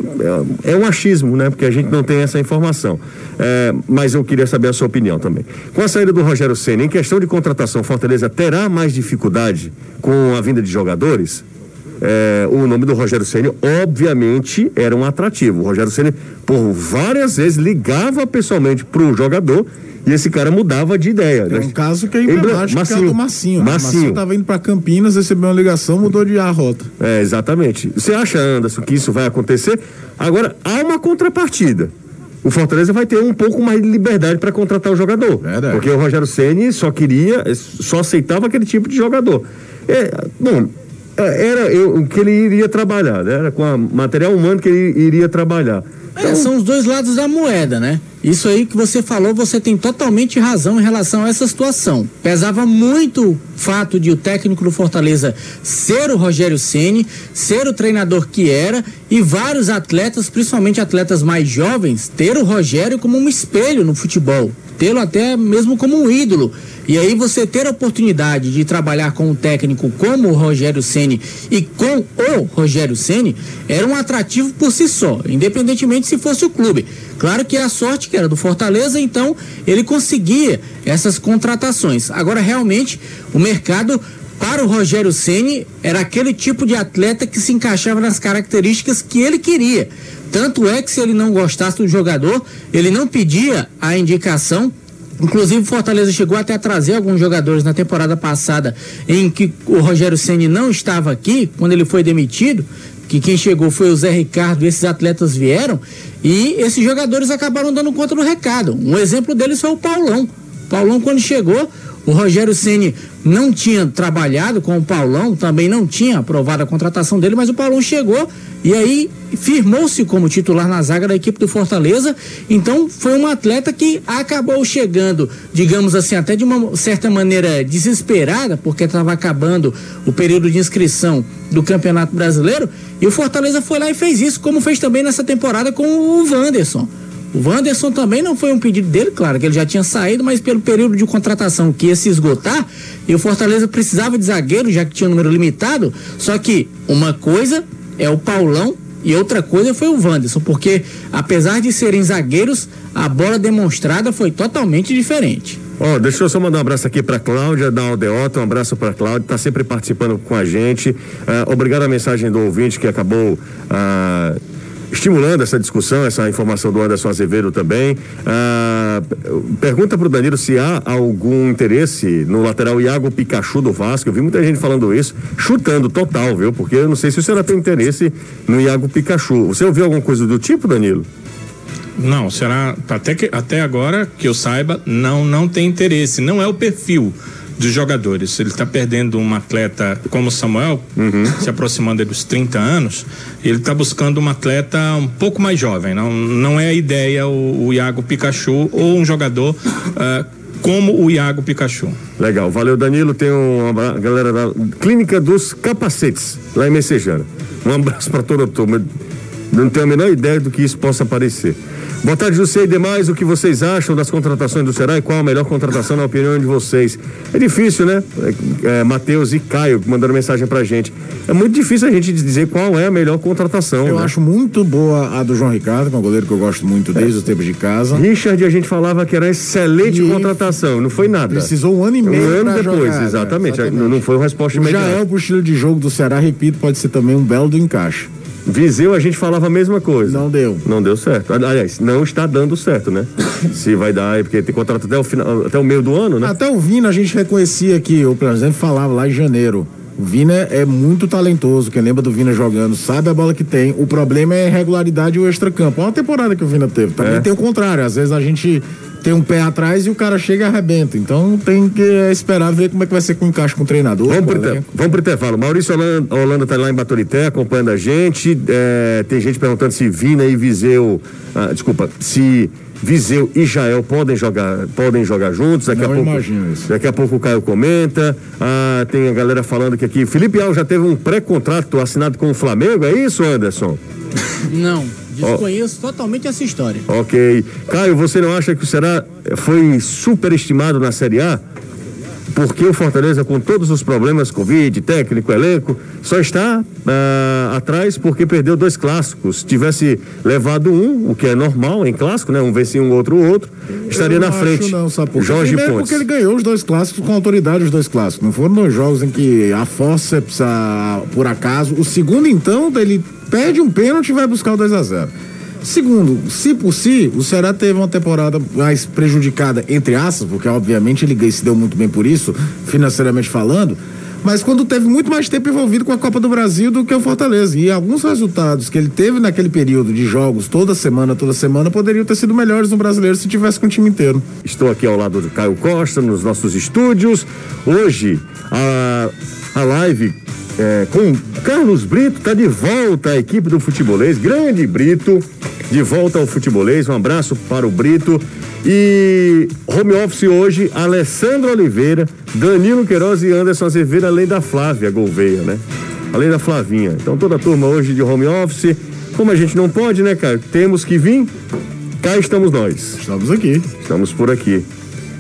é, é um achismo, né? Porque a gente não tem essa informação. É, mas eu queria saber a sua opinião também. Com a saída do Rogério Senna, em questão de contratação, Fortaleza terá mais dificuldade com a vinda de jogadores? É, o nome do Rogério Ceni obviamente era um atrativo. O Rogério Ceni por várias vezes ligava pessoalmente para o jogador e esse cara mudava de ideia. Né? um caso que é emblemático, Massinho. que é do Massinho. Né? Massinho. Massinho estava indo para Campinas, recebeu uma ligação, mudou de a rota. É, exatamente. Você acha, Anderson, que isso vai acontecer? Agora, há uma contrapartida o Fortaleza vai ter um pouco mais de liberdade para contratar o jogador. Verdade. Porque o Rogério Ceni só queria, só aceitava aquele tipo de jogador. É, bom, é, era eu, o que ele iria trabalhar, né? era com a material humano que ele iria trabalhar. Então... É, são os dois lados da moeda, né? Isso aí que você falou, você tem totalmente razão em relação a essa situação. Pesava muito o fato de o técnico do Fortaleza ser o Rogério Ceni, ser o treinador que era e vários atletas, principalmente atletas mais jovens, ter o Rogério como um espelho no futebol, tê-lo até mesmo como um ídolo. E aí você ter a oportunidade de trabalhar com um técnico como o Rogério Ceni e com o Rogério Ceni era um atrativo por si só, independentemente se fosse o clube. Claro que a sorte que era do Fortaleza, então ele conseguia essas contratações. Agora realmente o mercado para o Rogério Ceni era aquele tipo de atleta que se encaixava nas características que ele queria. Tanto é que se ele não gostasse do jogador, ele não pedia a indicação Inclusive, o Fortaleza chegou até a trazer alguns jogadores na temporada passada em que o Rogério Ceni não estava aqui, quando ele foi demitido, que quem chegou foi o Zé Ricardo, esses atletas vieram, e esses jogadores acabaram dando conta do recado. Um exemplo deles foi o Paulão. Paulão, quando chegou, o Rogério Ceni não tinha trabalhado com o Paulão, também não tinha aprovado a contratação dele, mas o Paulão chegou e aí firmou-se como titular na zaga da equipe do Fortaleza. Então foi um atleta que acabou chegando, digamos assim, até de uma certa maneira desesperada, porque estava acabando o período de inscrição do Campeonato Brasileiro. E o Fortaleza foi lá e fez isso, como fez também nessa temporada com o Wanderson. O Wanderson também não foi um pedido dele, claro, que ele já tinha saído, mas pelo período de contratação que ia se esgotar, e o Fortaleza precisava de zagueiro, já que tinha um número limitado. Só que uma coisa é o Paulão e outra coisa foi o Wanderson, porque apesar de serem zagueiros, a bola demonstrada foi totalmente diferente. Ó, oh, deixa eu só mandar um abraço aqui para Cláudia da Aldeota, um abraço para Cláudia, tá sempre participando com a gente. Uh, obrigado à mensagem do ouvinte que acabou uh, estimulando essa discussão, essa informação do Anderson Azevedo também. Ah, pergunta para o Danilo se há algum interesse no lateral Iago Pikachu do Vasco. Eu vi muita gente falando isso, chutando total, viu? Porque eu não sei se o senhor tem interesse no Iago Pikachu. Você ouviu alguma coisa do tipo, Danilo? Não, será até que até agora que eu saiba, não não tem interesse, não é o perfil dos jogadores. Ele está perdendo um atleta como Samuel, uhum. se aproximando dos 30 anos, ele está buscando um atleta um pouco mais jovem. Não, não é a ideia o, o Iago Pikachu ou um jogador uh, como o Iago Pikachu. Legal, valeu Danilo. Tem uma galera da Clínica dos Capacetes, lá em Messejana. Um abraço para toda a turma. Não tenho a menor ideia do que isso possa parecer. Boa tarde, José e demais. O que vocês acham das contratações do Será e qual a melhor contratação na opinião de vocês? É difícil, né? É, é, Matheus e Caio mandaram mensagem pra gente. É muito difícil a gente dizer qual é a melhor contratação. Eu né? acho muito boa a do João Ricardo, que é um goleiro que eu gosto muito desde é. os tempos de casa. Richard, a gente falava que era excelente e contratação, não foi nada. Precisou um ano e meio. Um ano depois, jogar, exatamente. Né? exatamente. Não, foi uma resposta imediata. Já é o estilo de jogo do Ceará, repito, pode ser também um belo do encaixe. Viseu a gente falava a mesma coisa. Não deu. Não deu certo. Aliás, não está dando certo, né? Se vai dar, porque tem contrato até o final, até o meio do ano, né? Até o Vina a gente reconhecia que, por exemplo, falava lá em janeiro. O Vina é muito talentoso, quem lembra do Vina jogando sabe a bola que tem. O problema é a irregularidade e o extracampo. Olha a temporada que o Vina teve. Também é. tem o contrário. Às vezes a gente tem um pé atrás e o cara chega e arrebenta. Então tem que esperar ver como é que vai ser com o encaixe com o treinador. Vamos pro, inter... Vamos pro intervalo. Maurício Holanda, Holanda tá lá em Baturité acompanhando a gente. É, tem gente perguntando se Vina e Viseu. Ah, desculpa, se Viseu e Jael podem jogar, podem jogar juntos. Daqui Não a pouco, imagino isso. Daqui a pouco o Caio comenta. Ah, tem a galera falando que aqui. Felipe Al já teve um pré-contrato assinado com o Flamengo, é isso, Anderson? Não. Desconheço oh. totalmente essa história. Ok. Caio, você não acha que o Ceará foi superestimado na Série A? Porque o Fortaleza, com todos os problemas, Covid, técnico, elenco, só está ah, atrás porque perdeu dois clássicos. Se tivesse levado um, o que é normal em clássico, né? Um vencia um outro, o outro, estaria na frente. Não, sabe por Jorge Primeiro Pontes. porque ele ganhou os dois clássicos com autoridade, os dois clássicos. Não foram dois jogos em que a força, por acaso. O segundo, então, ele perde um pênalti e vai buscar o 2 a 0 Segundo, se por si, o Ceará teve uma temporada mais prejudicada, entre aspas, porque obviamente ele se deu muito bem por isso, financeiramente falando, mas quando teve muito mais tempo envolvido com a Copa do Brasil do que o Fortaleza. E alguns resultados que ele teve naquele período de jogos, toda semana, toda semana, poderiam ter sido melhores no brasileiro se tivesse com o time inteiro. Estou aqui ao lado do Caio Costa, nos nossos estúdios. Hoje, a, a live é, com Carlos Brito, está de volta à equipe do futebolês, grande Brito, de volta ao futebolês, um abraço para o Brito. E home office hoje, Alessandro Oliveira, Danilo Queiroz e Anderson Azevedo, além da Flávia Gouveia, né? Além da Flavinha. Então toda a turma hoje de home office. Como a gente não pode, né, cara? Temos que vir. Cá estamos nós. Estamos aqui. Estamos por aqui.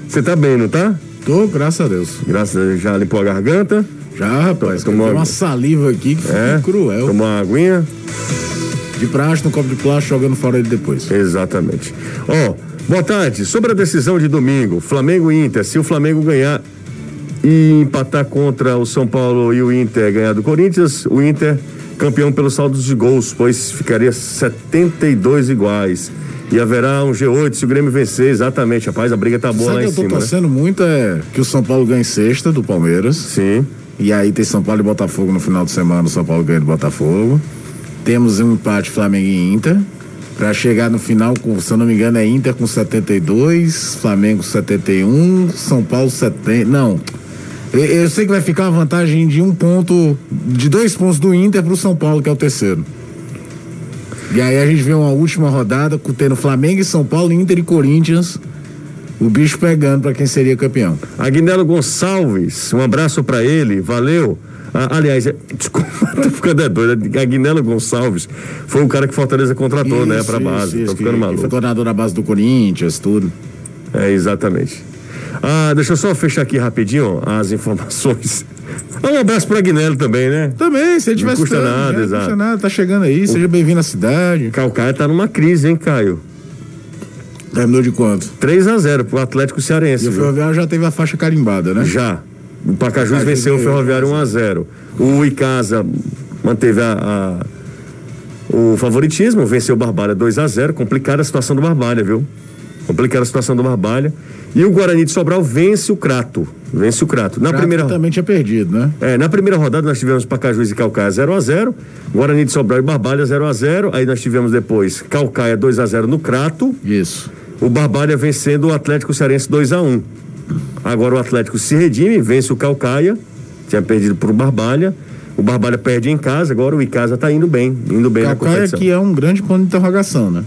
Você tá bem, não tá? Tô, graças a Deus. Graças a Deus. Já limpou a garganta? Já, rapaz. Tomou uma saliva aqui que foi é, cruel. Tomou uma aguinha? De praxe, no copo de plástico, jogando fora ele depois. Exatamente. Ó, oh, boa tarde. Sobre a decisão de domingo, Flamengo e Inter. Se o Flamengo ganhar e empatar contra o São Paulo e o Inter ganhar do Corinthians, o Inter campeão pelos saldos de gols, pois ficaria 72 iguais. E haverá um G8 se o Grêmio vencer, exatamente. Rapaz, a briga tá boa Sabe lá em cima. Eu tô né? torcendo né? muito é que o São Paulo ganhe sexta do Palmeiras. Sim. E aí tem São Paulo e Botafogo no final de semana, São Paulo ganha do Botafogo. Temos um empate Flamengo e Inter. Para chegar no final, com, se eu não me engano, é Inter com 72, Flamengo 71, São Paulo 70. Não. Eu, eu sei que vai ficar uma vantagem de um ponto, de dois pontos do Inter para o São Paulo, que é o terceiro. E aí a gente vê uma última rodada tendo Flamengo e São Paulo, Inter e Corinthians o bicho pegando para quem seria campeão. Aguinaldo Gonçalves, um abraço para ele, valeu. Ah, aliás, é, desculpa, tô ficando é doido. Aguinelo Gonçalves foi o cara que Fortaleza contratou, isso, né, pra base. Isso, tô ficando que, maluco. Que foi tornador da base do Corinthians, tudo. É, exatamente. Ah, deixa eu só fechar aqui rapidinho as informações. Um abraço para Aguinelo também, né? Também, se ele tivesse. Não custa nada, né? exato. Não custa nada, tá chegando aí, o... seja bem-vindo à cidade. Calcaia tá numa crise, hein, Caio? Terminou de quanto? 3 a 0 pro Atlético Cearense. E o Ferroviário já teve a faixa carimbada, né? Já. O Pacajus venceu o Ferroviário 1 a 0 O Icasa manteve a, a o favoritismo, venceu o Barbalha 2 a 0 Complicada a situação do Barbalha, viu? Complicada a situação do Barbalha. E o Guarani de Sobral vence o Crato. Vence o Crato. Na Crato primeira também tinha perdido, né? É, na primeira rodada nós tivemos Pacajus e Calcaia 0 a 0 Guarani de Sobral e Barbalha 0 a 0 Aí nós tivemos depois Calcaia 2 a 0 no Crato. Isso. O Barbalha vencendo o Atlético Cearense 2 a 1 Agora o Atlético se redime, vence o Calcaia. Tinha perdido pro Barbalha. O Barbalha perde em casa, agora o Icasa tá indo bem, indo bem Calcaia na competição. que é um grande ponto de interrogação, né?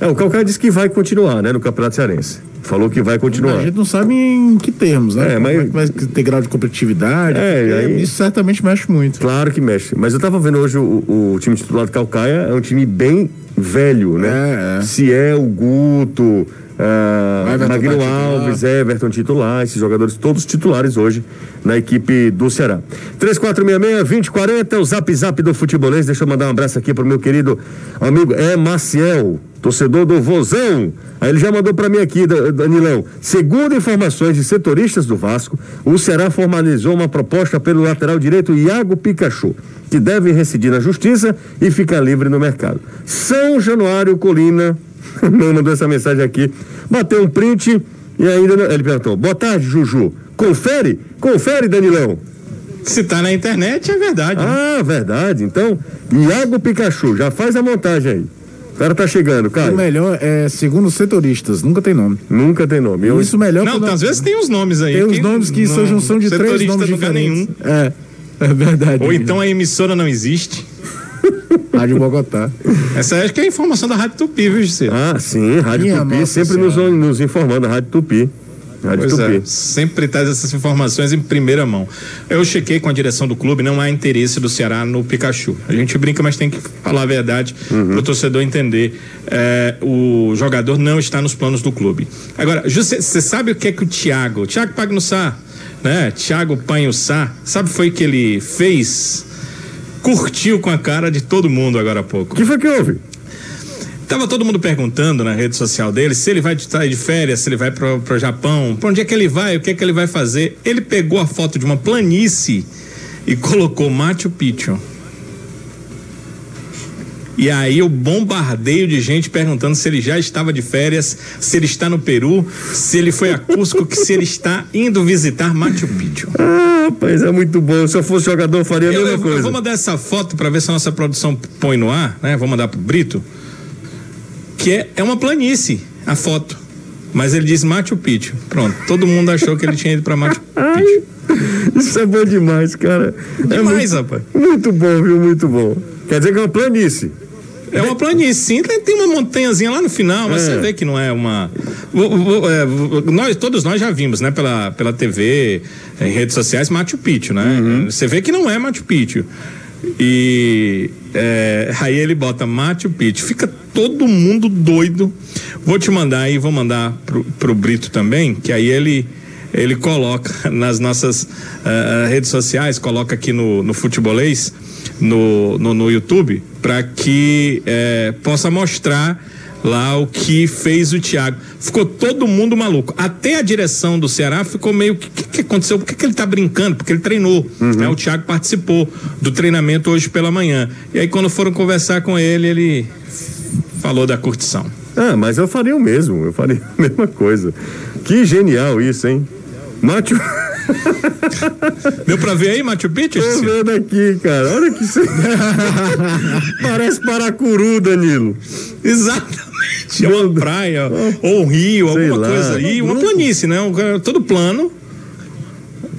É, o Calcaia disse que vai continuar, né, no Campeonato Cearense. Falou que vai continuar. A gente não sabe em que termos, né? É, mas... É vai ter grau de competitividade. É, aí... Isso certamente mexe muito. Claro que mexe. Mas eu tava vendo hoje o, o time titular do Calcaia, é um time bem velho, né? É, é. Se é o Guto, Uh, Alves, Everton titular, esses jogadores todos titulares hoje na equipe do Ceará. 3466-2040, o zap zap do futebolês. Deixa eu mandar um abraço aqui pro meu querido amigo é Maciel, torcedor do Vozão. Aí ele já mandou para mim aqui, Danilão. Segundo informações de setoristas do Vasco, o Ceará formalizou uma proposta pelo lateral direito Iago Pikachu, que deve residir na justiça e ficar livre no mercado. São Januário Colina mandou essa mensagem aqui. Bateu um print e ainda. Ele perguntou: Boa tarde, Juju. Confere? Confere, Danilão. Se tá na internet, é verdade. Né? Ah, verdade. Então, Iago Pikachu, já faz a montagem aí. O cara tá chegando, cara. O melhor é, segundo os setoristas, nunca tem nome. Nunca tem nome. Eu... Isso melhor. Não, às vezes tem os nomes aí. Tem os nomes que são junção de três nomes diferentes. Nenhum. É, é verdade. Ou então a emissora não existe. Rádio Bogotá. Essa acho que é a informação da Rádio Tupi, viu, Gisele? Ah, sim, Rádio Minha Tupi, sempre nos, nos informando, Rádio Tupi. Rádio pois Tupi. É, sempre traz essas informações em primeira mão. Eu chequei com a direção do clube, não há interesse do Ceará no Pikachu. A gente brinca, mas tem que falar a verdade uhum. para o torcedor entender. É, o jogador não está nos planos do clube. Agora, você sabe o que é que o Thiago, Thiago Pagnussá, né? Thiago Panhussá, sabe foi que ele fez curtiu com a cara de todo mundo agora há pouco. O que foi que houve? Tava todo mundo perguntando na rede social dele se ele vai sair de férias, se ele vai pro, pro Japão, pra onde é que ele vai, o que é que ele vai fazer. Ele pegou a foto de uma planície e colocou Machu Picchu. E aí o bombardeio de gente perguntando se ele já estava de férias, se ele está no Peru, se ele foi a Cusco, que se ele está indo visitar Machu Picchu. Ah, rapaz, é muito bom. Se eu fosse jogador, eu faria a eu, mesma eu, coisa. Eu vou mandar essa foto para ver se a nossa produção põe no ar, né? Vou mandar pro Brito. Que é, é uma planície a foto. Mas ele diz Machu Picchu. Pronto, todo mundo achou que ele tinha ido para Machu Picchu. Isso é bom demais, cara. Demais, é muito, rapaz. Muito bom, viu? Muito bom. Quer dizer que é uma planície. É uma planície, sim. Tem uma montanhazinha lá no final, mas é. você vê que não é uma. É, nós, todos nós já vimos, né, pela, pela TV, em redes sociais, Machu Picchu, né? Uhum. Você vê que não é Machu Picchu. E é, aí ele bota Machu Picchu. Fica todo mundo doido. Vou te mandar aí, vou mandar pro, pro Brito também, que aí ele ele coloca nas nossas uh, redes sociais, coloca aqui no, no futebolês no, no, no YouTube para que é, possa mostrar lá o que fez o Thiago. Ficou todo mundo maluco. Até a direção do Ceará ficou meio. O que, que, que, aconteceu? Por que, que ele tá brincando? Porque ele treinou. Uhum. Né? O Thiago participou do treinamento hoje pela manhã. E aí, quando foram conversar com ele, ele falou da curtição. Ah, mas eu faria o mesmo. Eu faria a mesma coisa. Que genial isso, hein? Mate. Deu pra ver aí, Machu Picchu? Tô vendo aqui, cara. Olha que você. Parece Paracuru, Danilo. Exatamente. É uma praia, ou um rio, alguma lá. coisa aí. Uma planície, né? Todo plano.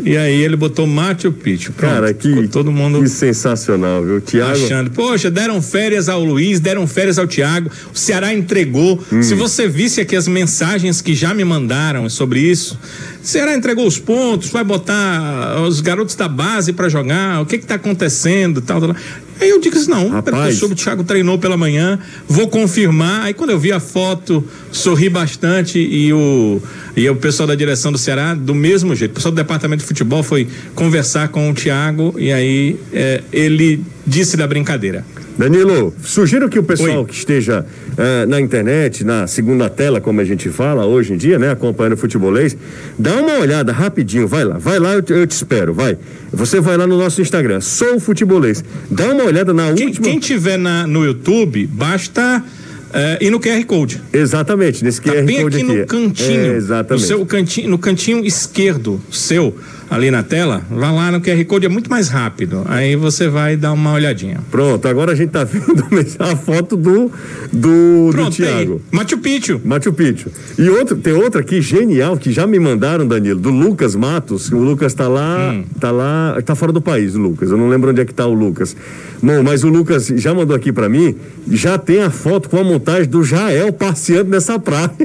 E aí ele botou Machu Picchu. Pronto, Cara, que, todo mundo que sensacional, viu? Thiago... Achando, poxa, deram férias ao Luiz, deram férias ao Thiago, o Ceará entregou. Hum. Se você visse aqui as mensagens que já me mandaram sobre isso, Ceará entregou os pontos, vai botar os garotos da base para jogar, o que que tá acontecendo, tal, tal. Aí eu disse, não, Rapaz. soube o Thiago treinou pela manhã, vou confirmar. Aí quando eu vi a foto, sorri bastante e o, e o pessoal da direção do Ceará, do mesmo jeito. O pessoal do departamento de futebol foi conversar com o Thiago e aí é, ele disse da brincadeira. Danilo, sugiro que o pessoal Oi. que esteja uh, na internet, na segunda tela, como a gente fala hoje em dia, né, acompanhando o futebolês, dá uma olhada rapidinho, vai lá, vai lá, eu te, eu te espero, vai. Você vai lá no nosso Instagram, sou futebolês. Dá uma olhada na quem, última. Quem tiver na, no YouTube, basta Uh, e no QR Code. Exatamente, nesse tá QR bem Code aqui. no cantinho. É, exatamente. No, seu, cantinho, no cantinho esquerdo seu, ali na tela, vá lá no QR Code, é muito mais rápido. Aí você vai dar uma olhadinha. Pronto, agora a gente tá vendo a foto do do, Pronto, do Thiago. Aí. Machu Picchu. Machu Picchu. E outro, tem outra aqui genial que já me mandaram, Danilo, do Lucas Matos. O Lucas tá lá, hum. tá lá, tá fora do país, o Lucas. Eu não lembro onde é que tá o Lucas. Bom, mas o Lucas já mandou aqui para mim, já tem a foto com a montagem do Jael passeando nessa praia.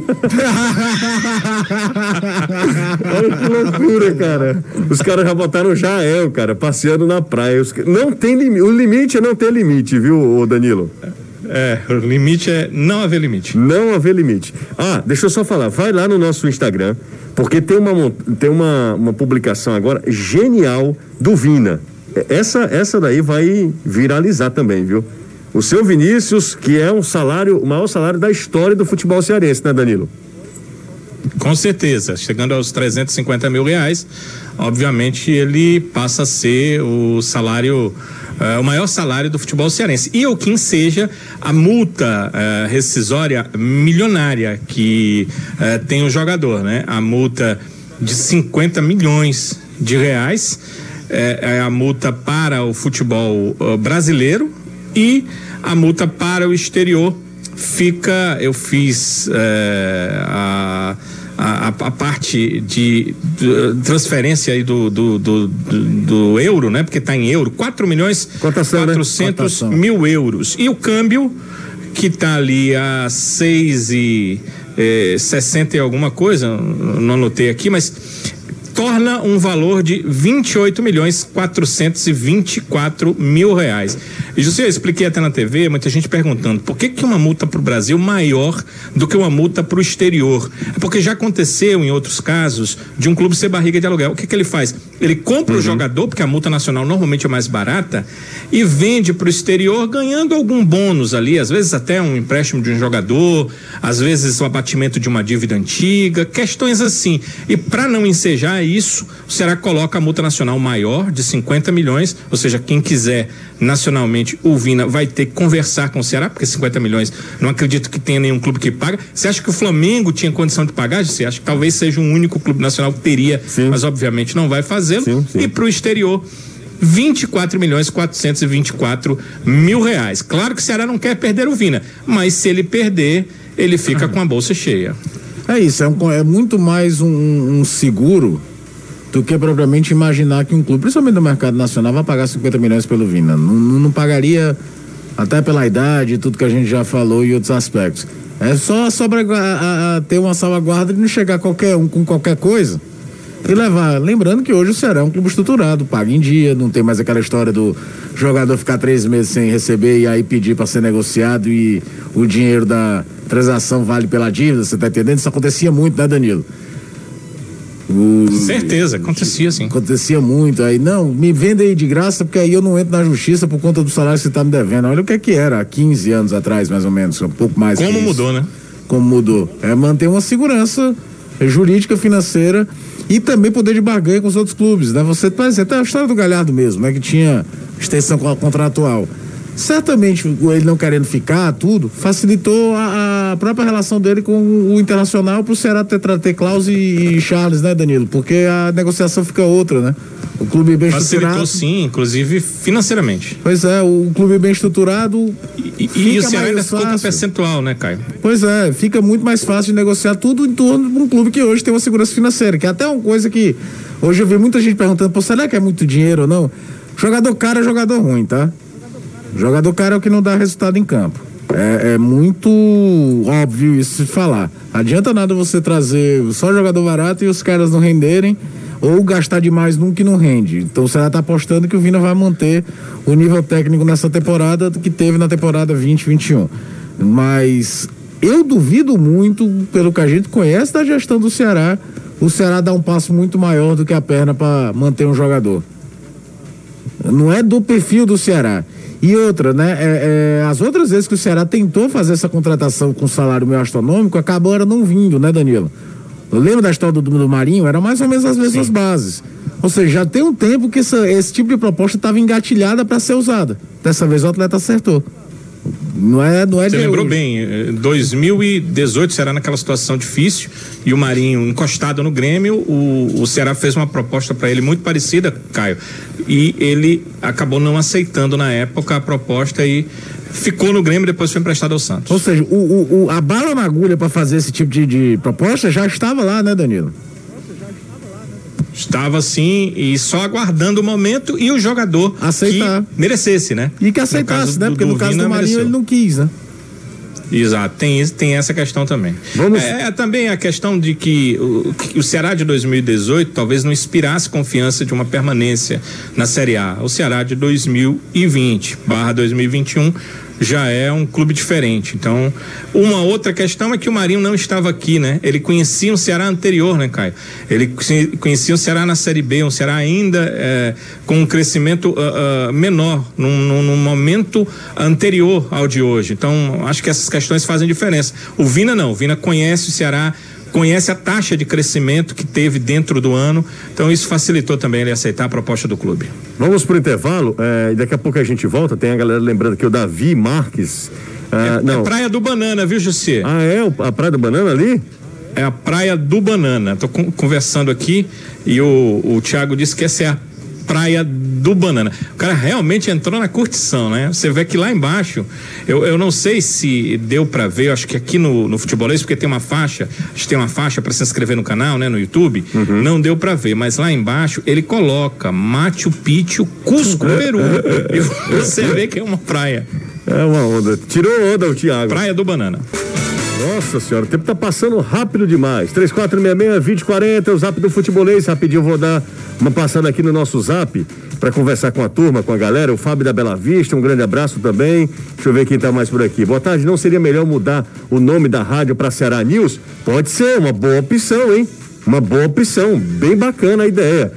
Olha que loucura, cara. Os caras já botaram o Jael, cara, passeando na praia. Os... Não tem limite. O limite é não ter limite, viu, Danilo? É, o limite é não haver limite. Não haver limite. Ah, deixa eu só falar, vai lá no nosso Instagram, porque tem uma, tem uma, uma publicação agora genial do Vina essa, essa daí vai viralizar também, viu? O seu Vinícius, que é um salário, o maior salário da história do futebol cearense, né, Danilo? Com certeza, chegando aos 350 mil reais, obviamente ele passa a ser o salário, uh, o maior salário do futebol cearense. E o que seja a multa uh, rescisória milionária que uh, tem o jogador, né? A multa de 50 milhões de reais é, a multa para o futebol brasileiro e a multa para o exterior fica eu fiz a, a, a, parte de, de transferência aí do, do, do, do, do euro, né? Porque está em euro, 4 milhões Cotação, 400 né? mil euros. E o câmbio, que está ali a 6 e eh, 60 e alguma coisa, não anotei aqui, mas torna um valor de 28 milhões 424 mil reais. E José, eu expliquei até na TV, muita gente perguntando por que, que uma multa para o Brasil maior do que uma multa para o exterior? É porque já aconteceu em outros casos de um clube ser barriga de aluguel. O que, que ele faz? Ele compra uhum. o jogador, porque a multa nacional normalmente é mais barata, e vende para o exterior ganhando algum bônus ali, às vezes até um empréstimo de um jogador, às vezes o abatimento de uma dívida antiga, questões assim. E para não ensejar isso, o Ceará coloca a multa nacional maior de 50 milhões, ou seja, quem quiser nacionalmente o Vina vai ter que conversar com o Ceará, porque 50 milhões, não acredito que tenha nenhum clube que paga. Você acha que o Flamengo tinha condição de pagar? Você acha que talvez seja um único clube nacional que teria, sim. mas obviamente não vai fazê-lo. E para o exterior, 24 milhões 424 mil reais. Claro que o Ceará não quer perder o Vina, mas se ele perder, ele fica com a bolsa cheia. É isso, é, um, é muito mais um, um, seguro do que propriamente imaginar que um clube, principalmente no mercado nacional, vai pagar 50 milhões pelo Vina. Não, não, pagaria até pela idade, tudo que a gente já falou e outros aspectos. É só, só para ter uma salvaguarda de não chegar qualquer um com qualquer coisa e levar. Lembrando que hoje o Ceará é um clube estruturado, paga em dia, não tem mais aquela história do jogador ficar três meses sem receber e aí pedir para ser negociado e o dinheiro da transação vale pela dívida, você tá entendendo? Isso acontecia muito, né, Danilo? O... Certeza, acontecia sim. Acontecia muito. Aí, não, me venda aí de graça, porque aí eu não entro na justiça por conta do salário que você está me devendo. Olha o que é que era há 15 anos atrás, mais ou menos, um pouco mais. Como mudou, né? Como mudou. É manter uma segurança jurídica, financeira e também poder de barganha com os outros clubes, né? Você, por exemplo, a história do Galhardo mesmo, né? Que tinha extensão contratual. Certamente ele não querendo ficar, tudo, facilitou a, a própria relação dele com o Internacional para o Ceará ter, ter Klaus e, e Charles, né, Danilo? Porque a negociação fica outra, né? O clube bem Facilitou estruturado. sim, inclusive financeiramente. Pois é, o clube bem estruturado. E, e o Ceará ainda ficou com percentual, né, Caio? Pois é, fica muito mais fácil de negociar tudo em torno de um clube que hoje tem uma segurança financeira, que é até uma coisa que hoje eu vi muita gente perguntando, pô, será que é muito dinheiro ou não? Jogador caro é jogador ruim, tá? Jogador caro é o que não dá resultado em campo. É, é, muito óbvio isso de falar. Adianta nada você trazer só jogador barato e os caras não renderem ou gastar demais num que não rende. Então o Ceará está apostando que o Vina vai manter o nível técnico nessa temporada que teve na temporada 2021. Mas eu duvido muito, pelo que a gente conhece da gestão do Ceará, o Ceará dá um passo muito maior do que a perna para manter um jogador. Não é do perfil do Ceará. E outra, né? É, é, as outras vezes que o Ceará tentou fazer essa contratação com salário meio astronômico, acabaram não vindo, né, Danilo? Eu lembro da história do, do Marinho, era mais ou menos as mesmas Sim. bases. Ou seja, já tem um tempo que essa, esse tipo de proposta estava engatilhada para ser usada. Dessa vez o atleta acertou. Não é, não é Você lembrou hoje. bem, 2018 será naquela situação difícil e o Marinho encostado no Grêmio, o, o Ceará fez uma proposta para ele muito parecida, Caio, e ele acabou não aceitando na época a proposta e ficou no Grêmio depois foi emprestado ao Santos. Ou seja, o, o, o a bala na agulha para fazer esse tipo de, de proposta já estava lá, né, Danilo? Estava assim e só aguardando o momento e o jogador aceitar que merecesse, né? E que aceitasse, né? Porque do no caso do Marinho mereceu. ele não quis, né? Exato, tem, tem essa questão também. Vamos... É, é também a questão de que o, que o Ceará de 2018 talvez não inspirasse confiança de uma permanência na Série A. O Ceará de 2020 barra 2021 já é um clube diferente. Então, uma outra questão é que o Marinho não estava aqui, né? Ele conhecia um Ceará anterior, né, Caio? Ele conhecia o Ceará na Série B, um Ceará ainda é, com um crescimento uh, uh, menor, num, num, num, momento anterior ao de hoje. Então, acho que essas questões fazem diferença. O Vina não, o Vina conhece o Ceará conhece a taxa de crescimento que teve dentro do ano, então isso facilitou também ele aceitar a proposta do clube. Vamos para o intervalo, é, daqui a pouco a gente volta. Tem a galera lembrando que o Davi Marques. É, é, não. é Praia do Banana, viu, José? Ah, é? A Praia do Banana ali? É a Praia do Banana. Estou conversando aqui e o, o Thiago disse que essa é a Praia do Banana. O cara realmente entrou na curtição, né? Você vê que lá embaixo, eu, eu não sei se deu para ver, eu acho que aqui no, no futebolês, porque tem uma faixa, acho que tem uma faixa para se inscrever no canal, né? No YouTube, uhum. não deu para ver, mas lá embaixo ele coloca Machu Picchu, Cusco, Peru. e você vê que é uma praia. É uma onda. Tirou onda o Thiago. Praia do Banana. Nossa senhora, o tempo tá passando rápido demais. 3466-2040, o zap do futebolês. Rapidinho vou dar uma passada aqui no nosso zap para conversar com a turma, com a galera. O Fábio da Bela Vista, um grande abraço também. Deixa eu ver quem tá mais por aqui. Boa tarde, não seria melhor mudar o nome da rádio para Ceará News? Pode ser, uma boa opção, hein? Uma boa opção, bem bacana a ideia.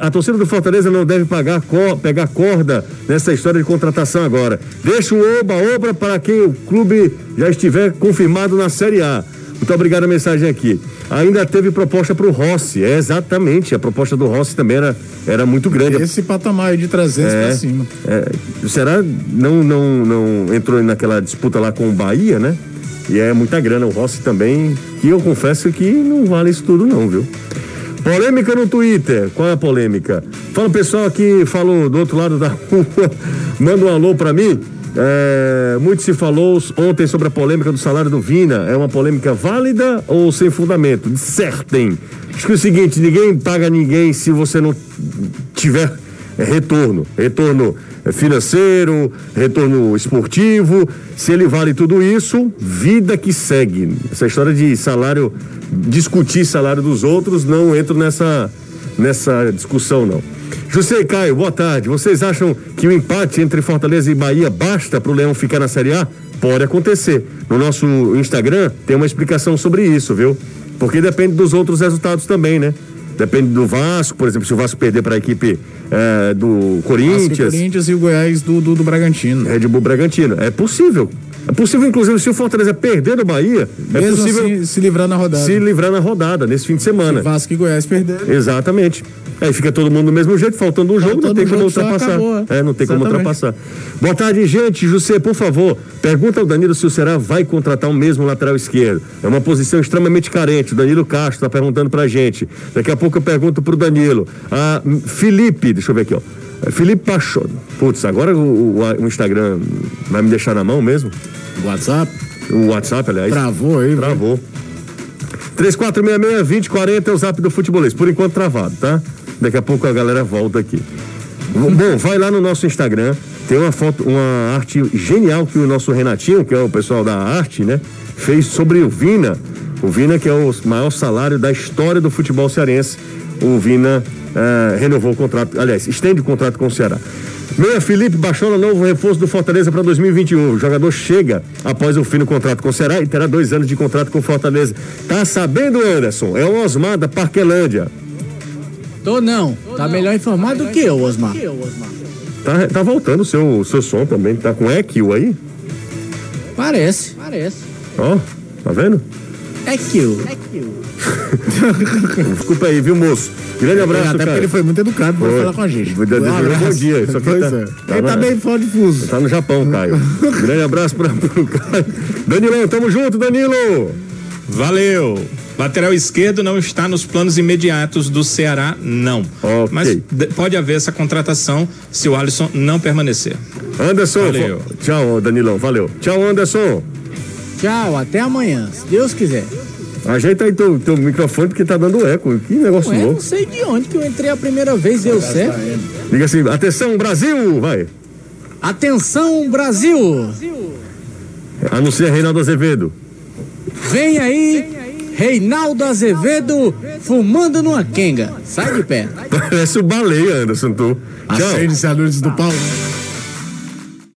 A torcida do Fortaleza não deve pagar, pegar corda nessa história de contratação agora. Deixa o oba-oba para quem o clube já estiver confirmado na Série A. Muito obrigado a mensagem aqui. Ainda teve proposta para o Rossi, é exatamente. A proposta do Rossi também era, era muito grande. Esse patamar de 300 é, para cima. É, será não, não, não entrou naquela disputa lá com o Bahia, né? E é muita grana. O Rossi também, que eu confesso que não vale isso tudo, não, viu? Polêmica no Twitter. Qual é a polêmica? Fala pessoal que falou do outro lado da rua. Manda um alô pra mim. É, muito se falou ontem sobre a polêmica do salário do Vina. É uma polêmica válida ou sem fundamento? Dissertem. Acho que é o seguinte: ninguém paga ninguém se você não tiver retorno. Retorno financeiro, retorno esportivo. Se ele vale tudo isso, vida que segue. Essa história de salário, discutir salário dos outros, não entro nessa, nessa discussão, não. José Caio, boa tarde. Vocês acham que o empate entre Fortaleza e Bahia basta para o Leão ficar na Série A? Pode acontecer. No nosso Instagram tem uma explicação sobre isso, viu? Porque depende dos outros resultados também, né? Depende do Vasco, por exemplo, se o Vasco perder para a equipe é, do Corinthians. Corinthians e o Goiás do, do, do Bragantino. Red Bull Bragantino. É possível. É possível, inclusive, se o Fortaleza perder do Bahia, é Mesmo possível assim, se livrar na rodada. se livrar na rodada, nesse fim de semana. Se Vasco e Goiás perderem. Exatamente. Aí fica todo mundo do mesmo jeito, faltando um jogo, não Faltando tem um como jogo só, ultrapassar. acabou, é. é, não tem como Exatamente. ultrapassar. Boa tarde, gente. José, por favor, pergunta ao Danilo se o Ceará vai contratar o mesmo lateral esquerdo. É uma posição extremamente carente. O Danilo Castro está perguntando pra gente. Daqui a pouco eu pergunto pro Danilo. A Felipe, deixa eu ver aqui, ó. Felipe Pachodo. Putz, agora o, o- o Instagram vai me deixar na mão mesmo? WhatsApp. O WhatsApp, aliás. Travou aí. Travou. 3466-2040 é o zap do futebolês. Por enquanto travado, tá? Daqui a pouco a galera volta aqui. Bom, vai lá no nosso Instagram. Tem uma foto, uma arte genial que o nosso Renatinho, que é o pessoal da arte, né? Fez sobre o Vina. O Vina, que é o maior salário da história do futebol cearense. O Vina eh, renovou o contrato, aliás, estende o contrato com o Ceará. Meia Felipe Bachola, novo reforço do Fortaleza para 2021. O jogador chega após o fim do contrato com o Ceará e terá dois anos de contrato com o Fortaleza. Tá sabendo, Anderson? É o Osmar da Parquelândia. Tô não. Tá melhor informado do que eu, Osmar. Tá, tá voltando o seu, seu som também. Tá com equio aí? Parece. Parece. Ó, tá vendo? Que eu. Desculpa aí, viu, moço? Grande abraço, Até porque cara. ele foi muito educado pra Foi. falar com a gente. Foi, Um abraço. bom dia, isso aqui Pois tá- é. tá ele na- tá bem fora de fuso. Tá no Japão, Caio. Grande abraço pra, pro Caio. Danilão, tamo junto, Danilo. Valeu. Lateral esquerdo não está nos planos imediatos do Ceará, não. Ok. Mas de- pode haver essa contratação se o Alisson não permanecer. Anderson. Valeu. Tchau, Danilão. Valeu. Tchau, Anderson. Tchau, até amanhã, se Deus quiser. Ajeita aí teu, teu microfone porque tá dando eco. Que negócio Ué, não louco. sei de onde que eu entrei a primeira vez, deu certo. Diga assim, atenção, Brasil! Vai. Atenção, Brasil! Anuncia Reinaldo Azevedo. Vem aí, Reinaldo Azevedo fumando numa quenga. Sai de pé. Parece o baleia, Anderson, tu. Tchau. Acende-se a luz do Paulo.